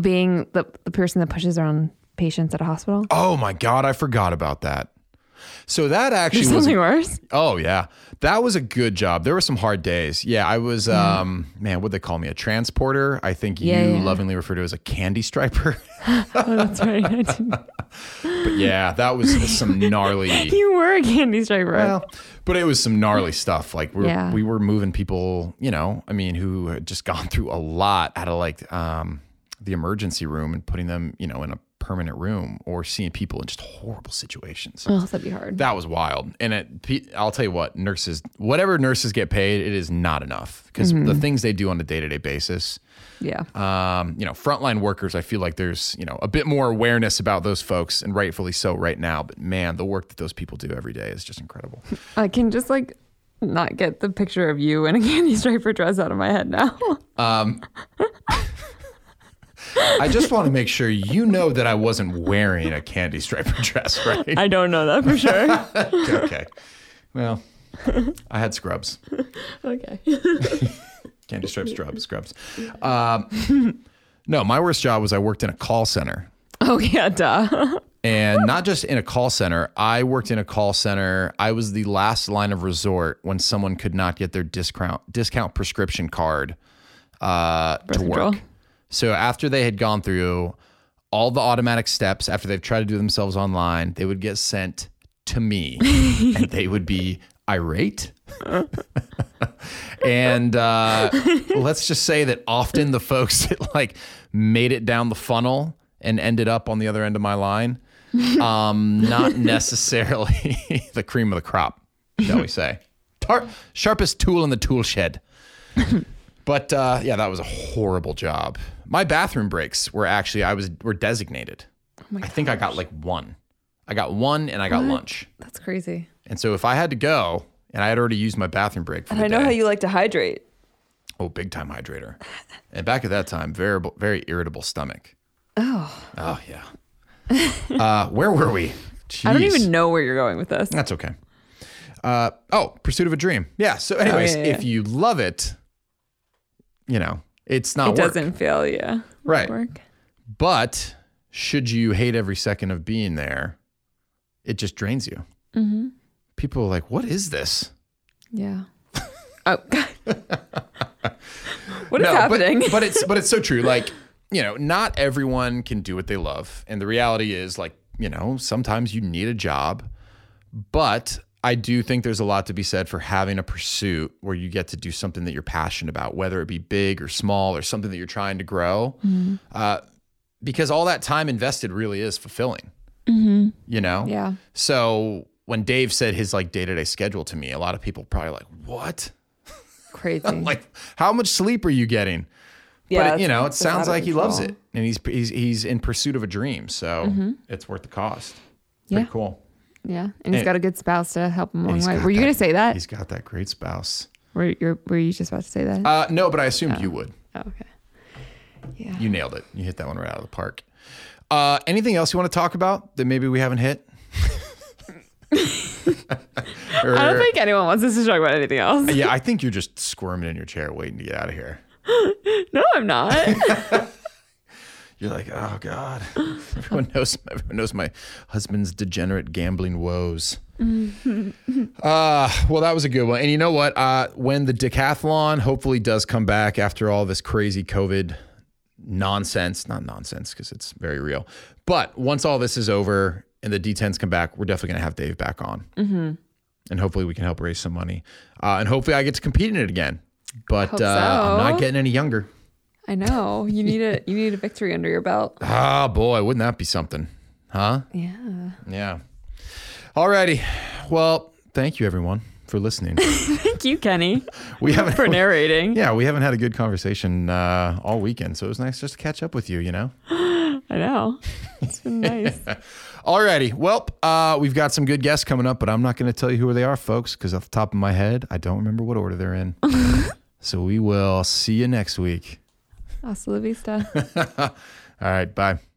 D: being the, the person that pushes around patients at a hospital.
A: oh my god, I forgot about that. So that actually
D: There's
A: was
D: something worse.
A: Oh yeah, that was a good job. There were some hard days. Yeah, I was. Um, man, what they call me? A transporter. I think
D: Yeah,
A: you
D: yeah.
A: lovingly refer to as a candy striper.
D: Oh, that's right.
A: But yeah, that was some gnarly.
D: you were a candy striper.
A: Well, but it was some gnarly stuff. Like we were, we were moving people. You know, I mean, who had just gone through a lot out of like um, the emergency room and putting them, you know, in a permanent room or seeing people in just horrible situations.
D: oh, that'd be hard.
A: That was wild. And it, I'll tell you what, nurses, whatever nurses get paid, it is not enough because the things they do on a day to day basis.
D: yeah.
A: Um, you know, frontline workers, I feel like there's, you know, a bit more awareness about those folks and rightfully so right now. But man, the work that those people do every day is just incredible.
D: I can just like not get the picture of you in a candy striper dress out of my head now.
A: I just want to make sure you know that I wasn't wearing a candy striper dress, right?
D: I don't know that for sure.
A: okay. Well, I had scrubs.
D: okay.
A: Candy stripe scrubs, scrubs. Um, no, my worst job was I worked in a call center.
D: Oh yeah, duh.
A: And not just in a call center, I worked in a call center. I was the last line of resort when someone could not get their discount discount prescription card uh, to
D: control.
A: So after they had gone through all the automatic steps, after they've tried to do themselves online, they would get sent to me, and they would be irate. and uh, let's just say that often the folks that like made it down the funnel and ended up on the other end of my line, um, not necessarily the cream of the crop, shall we say? Tar- sharpest tool in the tool shed. But uh, yeah, that was a horrible job. My bathroom breaks were actually I was were designated. I think I got like one. I got one and I got lunch.
D: That's crazy.
A: And so if I had to go and I had already used my bathroom break for
D: And I know
A: day,
D: how you like to hydrate.
A: oh, big time hydrator. And back at that time, very very irritable stomach. Oh. Oh yeah. uh, where were we?
D: I don't even know where you're going with this.
A: That's okay. Uh, oh, Pursuit of a Dream. Yeah. So, anyways,
D: yeah, yeah.
A: if you love it, you know, it's not
D: It
A: work.
D: doesn't feel yeah.
A: Right.
D: Work.
A: But should you hate every second of being there, it just drains you.
D: Mm-hmm.
A: People are like, what is this?
D: Yeah. Oh God. what is
A: No,
D: happening?
A: But, but it's but it's so true. Like, you know, not everyone can do what they love. And the reality is like, you know, sometimes you need a job, but I do think there's a lot to be said for having a pursuit where you get to do something that you're passionate about, whether it be big or small or something that you're trying to grow.
D: Mm-hmm.
A: Uh, because all that time invested really is fulfilling. You know?
D: Mm-hmm. yeah.
A: So when Dave said his like day to day schedule to me, a lot of people probably like, what?
D: Crazy.
A: Like, how much sleep are you getting?
D: yeah,
A: but you know, it
D: it's- it's out
A: sounds like he loves it, and he's he's he's in pursuit of a dream. So it's worth the cost. Pretty
D: Yeah.
A: cool.
D: Yeah, and he's got a good spouse to help him along the way. Were you
A: that-
D: to say that?
A: He's got that great spouse.
D: Were you were you just about to say that?
A: Uh, no, but I assumed you would.
D: oh, okay. Yeah.
A: You nailed it. You hit that one right out of the park. Uh, anything else you want to talk about that maybe we haven't hit? Or-
D: I don't think anyone wants us to talk about anything else.
A: yeah, I think you're just squirming in your chair waiting to get out of here.
D: No, I'm not.
A: You're like, oh God. everyone knows everyone knows my husband's degenerate gambling woes. uh, well, that was a good one. And you know what? Uh, when the decathlon hopefully does come back after all this crazy COVID nonsense, not nonsense because it's very real. But once all this is over and the D10s come back, we're definitely gonna have Dave back on. and hopefully we can help raise some money. Uh, and hopefully I get to compete in it again. But
D: Hope
A: uh, I'm not getting any younger.
D: I know you need a you need a victory under your belt.
A: Ah, boy, wouldn't that be something? Huh?
D: Yeah.
A: Yeah. Alrighty. Well, thank you everyone for listening.
D: Thank you, Kenny,
A: We haven't
D: for narrating.
A: Yeah, we haven't had a good conversation uh, all weekend, so it was nice just to catch up with you. You know.
D: I know. It's been nice.
A: Alrighty. Well, uh, we've got some good guests coming up, but I'm not going to tell you who they are, folks, because off the top of my head, I don't remember what order they're in. so we will see you next week.
D: Hasta la vista.
A: All right. Bye.